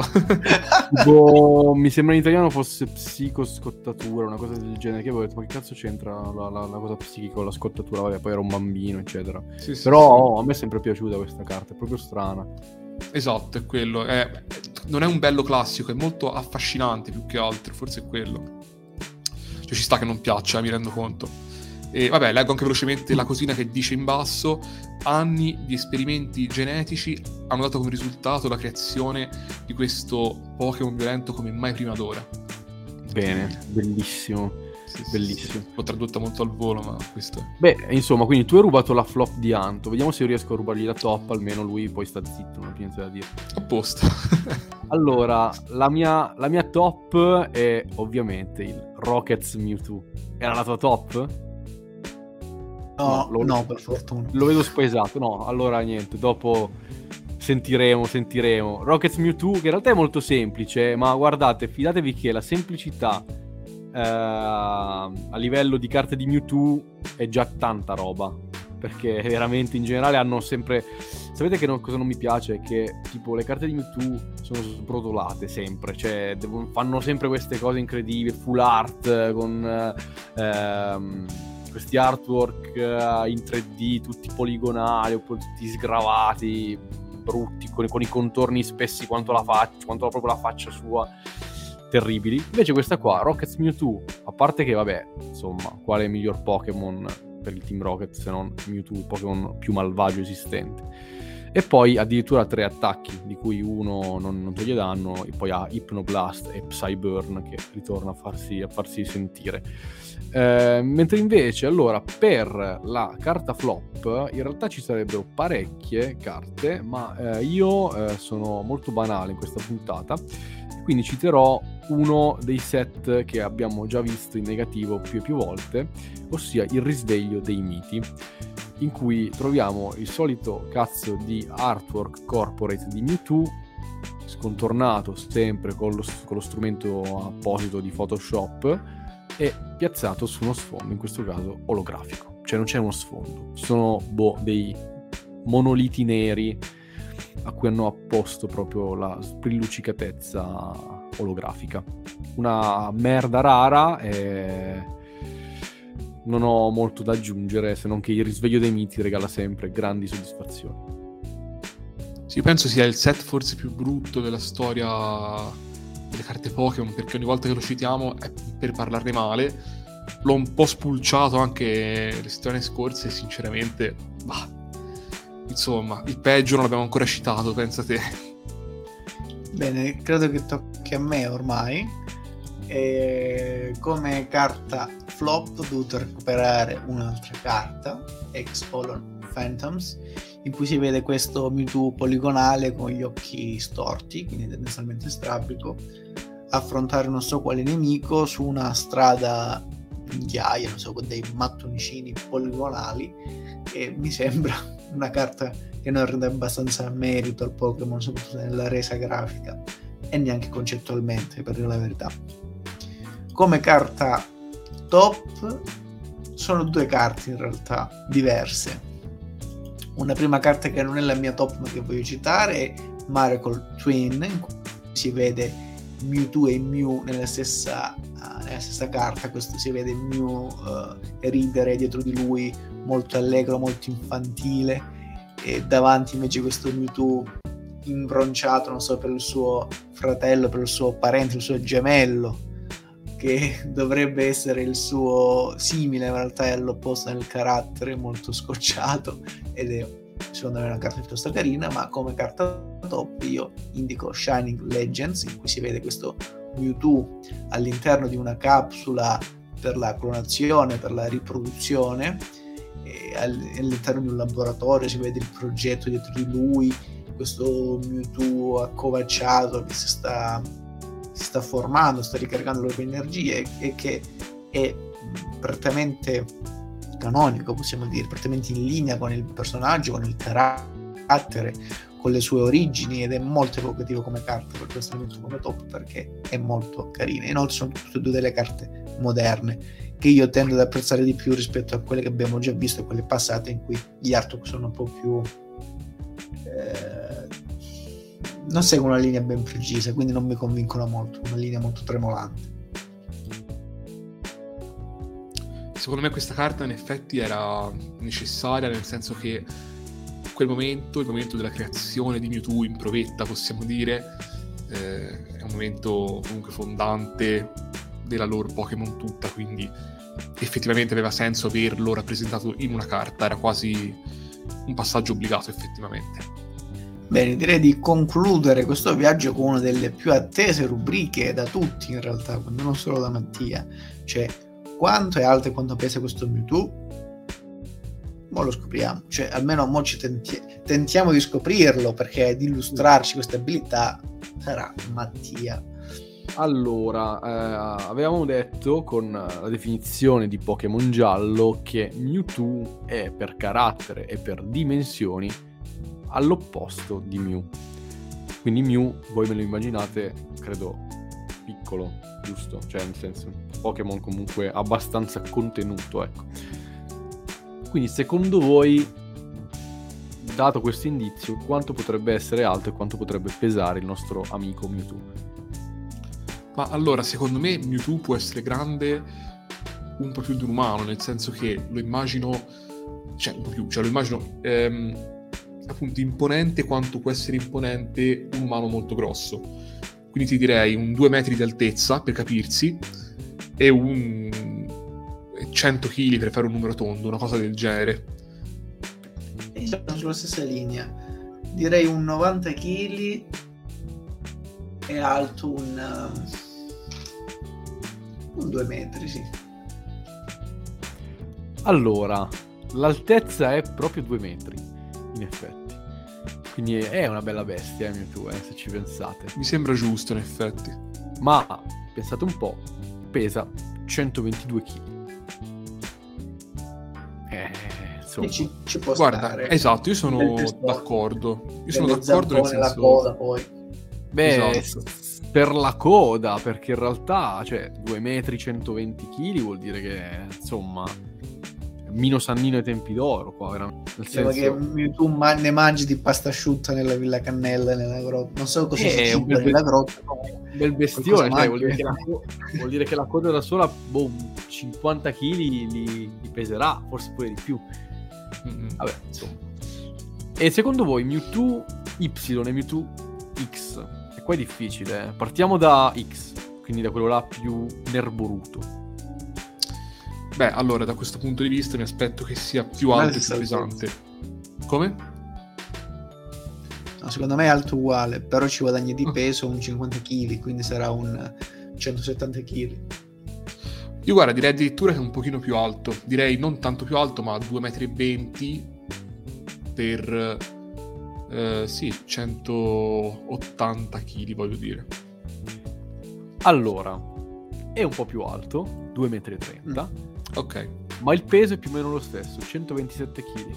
A: tipo, mi sembra in italiano fosse psicoscottatura, una cosa del genere. Che avevo detto, ma che cazzo c'entra la, la, la cosa psichica con la scottatura? Vabbè, poi era un bambino, eccetera. Sì, sì, Però oh, a me è sempre piaciuta questa carta, è proprio strana.
B: Esatto, è quello. È... non è un bello classico, è molto affascinante più che altro, forse è quello. Cioè ci sta che non piaccia, mi rendo conto. E vabbè, leggo anche velocemente la cosina che dice in basso: anni di esperimenti genetici hanno dato come risultato la creazione di questo Pokémon violento come mai prima d'ora.
A: Bene, bellissimo.
B: Sì, sì,
A: Bellissimo.
B: sì. L'ho tradotto molto al volo, ma questo è.
A: Beh, insomma, quindi tu hai rubato la flop di Anto. Vediamo se io riesco a rubargli la top, almeno lui poi sta zitto, non ha niente da dire.
B: A posto.
A: Allora, la mia, la mia top è ovviamente il Rockets Mewtwo. Era la tua top?
C: No,
A: No,
C: no, per fortuna.
A: Lo vedo spaesato, no, allora niente, dopo sentiremo, sentiremo. Rockets Mewtwo, che in realtà è molto semplice, ma guardate, fidatevi che la semplicità eh, a livello di carte di Mewtwo è già tanta roba, perché veramente in generale hanno sempre... Sapete che non- cosa non mi piace? Che tipo le carte di Mewtwo sono sbrodolate sempre, cioè devono- fanno sempre queste cose incredibili, full art con... eh, questi artwork eh, in 3D tutti poligonali oppure tutti sgravati brutti con, con i contorni spessi quanto la faccia quanto proprio la faccia sua terribili. Invece questa qua Rockets Mewtwo a parte che vabbè insomma quale miglior Pokémon per il Team Rocket se non Mewtwo il Pokémon più malvagio esistente? E poi addirittura tre attacchi di cui uno non, non toglie danno e poi ha Hypnoblast e Psyburn che ritorna a farsi, a farsi sentire eh, mentre invece, allora, per la carta flop, in realtà ci sarebbero parecchie carte, ma eh, io eh, sono molto banale in questa puntata, quindi citerò uno dei set che abbiamo già visto in negativo più e più volte, ossia il risveglio dei miti, in cui troviamo il solito cazzo di artwork corporate di Mewtwo, scontornato sempre con lo, con lo strumento apposito di Photoshop, e piazzato su uno sfondo, in questo caso olografico. Cioè non c'è uno sfondo, sono boh, dei monoliti neri a cui hanno apposto proprio la sprillucicatezza olografica. Una merda rara e non ho molto da aggiungere se non che il risveglio dei miti regala sempre grandi soddisfazioni.
B: Sì, penso sia il set forse più brutto della storia delle carte Pokémon, perché ogni volta che lo citiamo è per parlarne male. L'ho un po' spulciato anche le settimane scorse sinceramente, bah, insomma, il peggio non l'abbiamo ancora citato, pensa te.
C: Bene, credo che tocchi a me ormai. E come carta flop ho dovuto recuperare un'altra carta, Ex Holon Phantoms, in cui si vede questo Mewtwo poligonale con gli occhi storti, quindi tendenzialmente strabico, affrontare non so quale nemico su una strada in ghiaia, non so, con dei mattoncini poligonali e mi sembra una carta che non rende abbastanza merito al Pokémon, soprattutto nella resa grafica e neanche concettualmente, per dire la verità. Come carta top sono due carte in realtà diverse. Una prima carta che non è la mia top ma che voglio citare è Miracle Twin, si vede Mewtwo e Mew nella stessa, uh, nella stessa carta. Questo si vede Mew uh, ridere dietro di lui, molto allegro, molto infantile, e davanti invece questo Mewtwo imbronciato, non so, per il suo fratello, per il suo parente, il suo gemello, che dovrebbe essere il suo simile, in realtà è all'opposto nel carattere, molto scocciato ed è secondo me una carta piuttosto carina, ma come carta top io indico Shining Legends, in cui si vede questo Mewtwo all'interno di una capsula per la clonazione, per la riproduzione, all'interno di un laboratorio si vede il progetto dietro di lui, questo Mewtwo accovacciato che si sta, si sta formando, sta ricaricando le proprie energie e che è prettamente canonico, possiamo dire, prettamente in linea con il personaggio, con il carattere, con le sue origini ed è molto evocativo come carta, per questo lo metto come top perché è molto carina. Inoltre sono tutte e due delle carte moderne che io tendo ad apprezzare di più rispetto a quelle che abbiamo già visto quelle passate in cui gli artwork sono un po' più eh, non seguono una linea ben precisa, quindi non mi convincono molto, una linea molto tremolante.
B: Secondo me questa carta in effetti era necessaria, nel senso che quel momento, il momento della creazione di Mewtwo in provetta, possiamo dire, eh, è un momento comunque fondante della lore Pokémon tutta, quindi effettivamente aveva senso averlo rappresentato in una carta, era quasi un passaggio obbligato effettivamente.
C: Bene, direi di concludere questo viaggio con una delle più attese rubriche da tutti in realtà, non solo da Mattia, cioè quanto è alto e quanto pesa questo Mewtwo? Mo lo scopriamo, cioè almeno mo ci tenti- tentiamo di scoprirlo perché di illustrarci queste abilità sarà Mattia.
A: Allora, eh, avevamo detto con la definizione di Pokémon giallo che Mewtwo è per carattere e per dimensioni all'opposto di Mew. Quindi Mew, voi me lo immaginate, credo, piccolo, giusto? Cioè, nel senso, Pokémon comunque abbastanza contenuto, ecco. Quindi, secondo voi, dato questo indizio, quanto potrebbe essere alto e quanto potrebbe pesare il nostro amico Mewtwo?
B: Ma allora, secondo me Mewtwo può essere grande un po' più di un umano, nel senso che lo immagino, cioè un po' più, cioè lo immagino ehm, appunto imponente quanto può essere imponente un umano molto grosso. Quindi ti direi un 2 metri di altezza, per capirsi, e un 100 kg per fare un numero tondo, una cosa del genere.
C: E sono sulla stessa linea. Direi un 90 kg è alto un, um, un 2 metri, sì.
A: Allora, l'altezza è proprio 2 metri, in effetti. Quindi è una bella bestia, eh, Mewtwo, eh, se ci pensate.
B: Mi sembra giusto, in effetti.
A: Ma, pensate un po', pesa 122 kg. Eh, insomma.
C: Ci, ci può
B: Guarda,
C: stare.
B: esatto, io sono d'accordo. Io sono d'accordo nel senso...
C: coda poi.
A: Beh,
B: Esatto.
A: per la coda, perché in realtà, cioè, 2 metri 120 kg vuol dire che, insomma, Mino Sannino ai tempi d'oro qua, veramente. Nel senso...
C: che tu ma- ne mangi di pasta asciutta nella Villa Cannella nella grotta. Non so cosa
A: Eh, è un bel-
C: nella grotta.
A: Un bel bestione, cioè, vuol, dire la, vuol dire che la coda da sola, boh, 50 kg li, li peserà, forse pure di più.
B: Mm-mm.
A: Vabbè, insomma. E secondo voi Mewtwo Y e Mewtwo X? E qua è difficile, eh. Partiamo da X, quindi da quello là più nerboruto.
B: Beh, allora, da questo punto di vista mi aspetto che sia più alto e più
C: sa-
B: pesante. Come?
C: No, secondo me è alto uguale, però ci guadagna di
B: Ah.
C: peso un 50 kg, quindi sarà un 170 kg.
B: Io guarda, direi addirittura che è un pochino più alto. Direi non tanto più alto, ma 2,20 m per... eh, sì, 180 kg, voglio dire.
A: Allora, è un po' più alto, 2,30 m,
B: Ok.
A: ma il peso è più o meno lo stesso, 127 kg.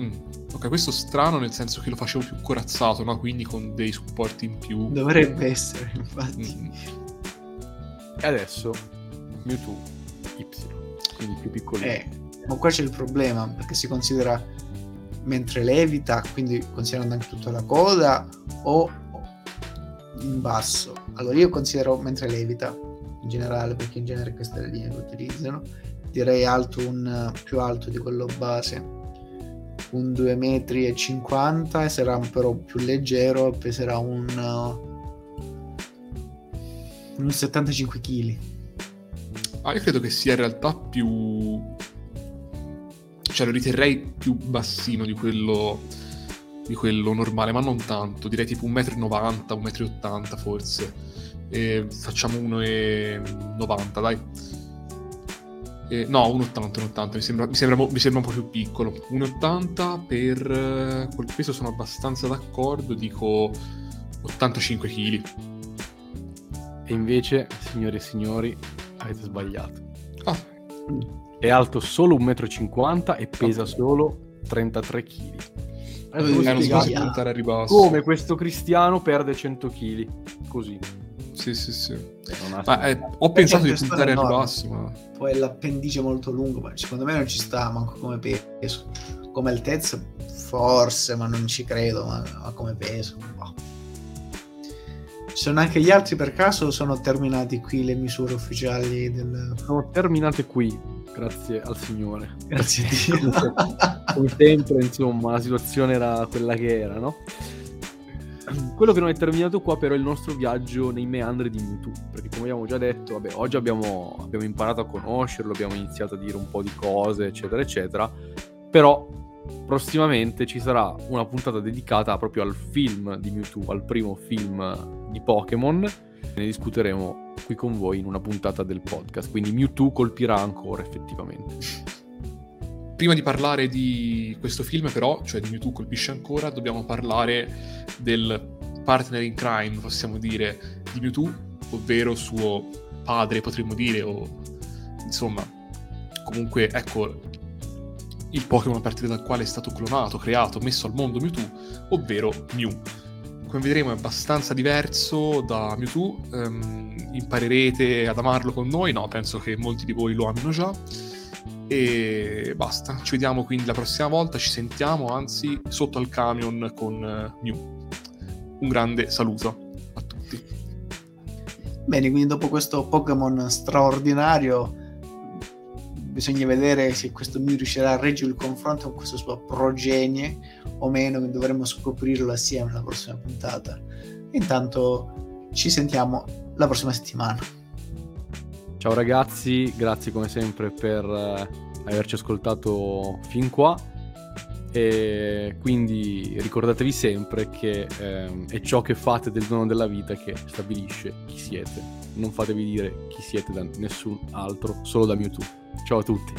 B: Mm. Ok, questo strano nel senso che lo facevo più corazzato, no? Quindi con dei supporti in più.
C: Dovrebbe essere, infatti.
B: Mm.
A: E adesso Mewtwo Y, quindi più piccolino.
C: Eh, ma qua c'è il problema, perché si considera mentre levita, quindi considerando anche tutta la coda, o in basso. Allora io considero mentre levita, in generale, perché in genere queste le linee che utilizzano. Direi alto un più alto di quello base, un 2 metri e 50 e sarà però più leggero, peserà un, uh, un 75 kg.
B: Ah, io credo che sia in realtà più... Cioè, lo riterrei più bassino di quello, di quello normale, ma non tanto. Direi tipo 1,90 m, 1,80 m forse. E facciamo 1,90 dai. Eh, no, 1,80, 1,80, mi sembra, mi, sembra, mi sembra un po' più piccolo. 1,80 per eh, quel peso sono abbastanza d'accordo, dico 85 kg.
A: E invece, signore e signori, avete sbagliato.
B: Ah,
A: È alto solo 1,50 m e pesa
B: Ok.
A: solo 33 kg.
C: Eh,
A: Adesso
B: eh, non puntare a ribasso.
A: come questo cristiano perde 100 kg. Così.
B: Sì, sì, sì. Ma, eh, ho pensato di puntare a
C: è enorme.
B: ribasso, ma...
C: poi l'appendice molto lungo, ma secondo me non ci sta manco come peso. Come altezza, forse, ma non ci credo, ma, ma come peso. boh. Ci sono anche gli altri per caso o sono terminati qui le misure ufficiali del...
A: Sono terminate qui, grazie al Signore.
C: Grazie a Dio.
A: Come sempre, insomma, la situazione era quella che era, no? Quello che non è terminato qua però è il nostro viaggio nei meandri di Mewtwo, perché come abbiamo già detto, vabbè, oggi abbiamo, abbiamo imparato a conoscerlo, abbiamo iniziato a dire un po' di cose, eccetera, eccetera, però prossimamente ci sarà una puntata dedicata proprio al film di Mewtwo, al primo film di Pokémon, Ne discuteremo qui con voi in una puntata del podcast, quindi Mewtwo colpirà ancora effettivamente.
B: Prima di parlare di questo film però, cioè di Mewtwo colpisce ancora, dobbiamo parlare del partner in crime, possiamo dire, di Mewtwo, ovvero suo padre, potremmo dire, o insomma, comunque, ecco, il Pokémon a partire dal quale è stato clonato, creato, messo al mondo Mewtwo, ovvero Mew. Come vedremo è abbastanza diverso da Mewtwo, um, imparerete ad amarlo con noi, no, penso che molti di voi lo amino già. E basta, ci vediamo quindi la prossima volta, ci sentiamo anzi sotto al camion con uh, Mew. Un grande saluto a tutti.
C: Bene, quindi dopo questo Pokémon straordinario bisogna vedere se questo Mew riuscirà a reggere il confronto con questa sua progenie o meno, che dovremo scoprirlo assieme nella prossima puntata. Intanto ci sentiamo la prossima settimana.
A: Ciao ragazzi, grazie come sempre per eh, averci ascoltato fin qua e quindi ricordatevi sempre che eh, è ciò che fate del dono della vita che stabilisce chi siete. Non fatevi dire chi siete da nessun altro, solo da Mewtwo. Ciao a tutti.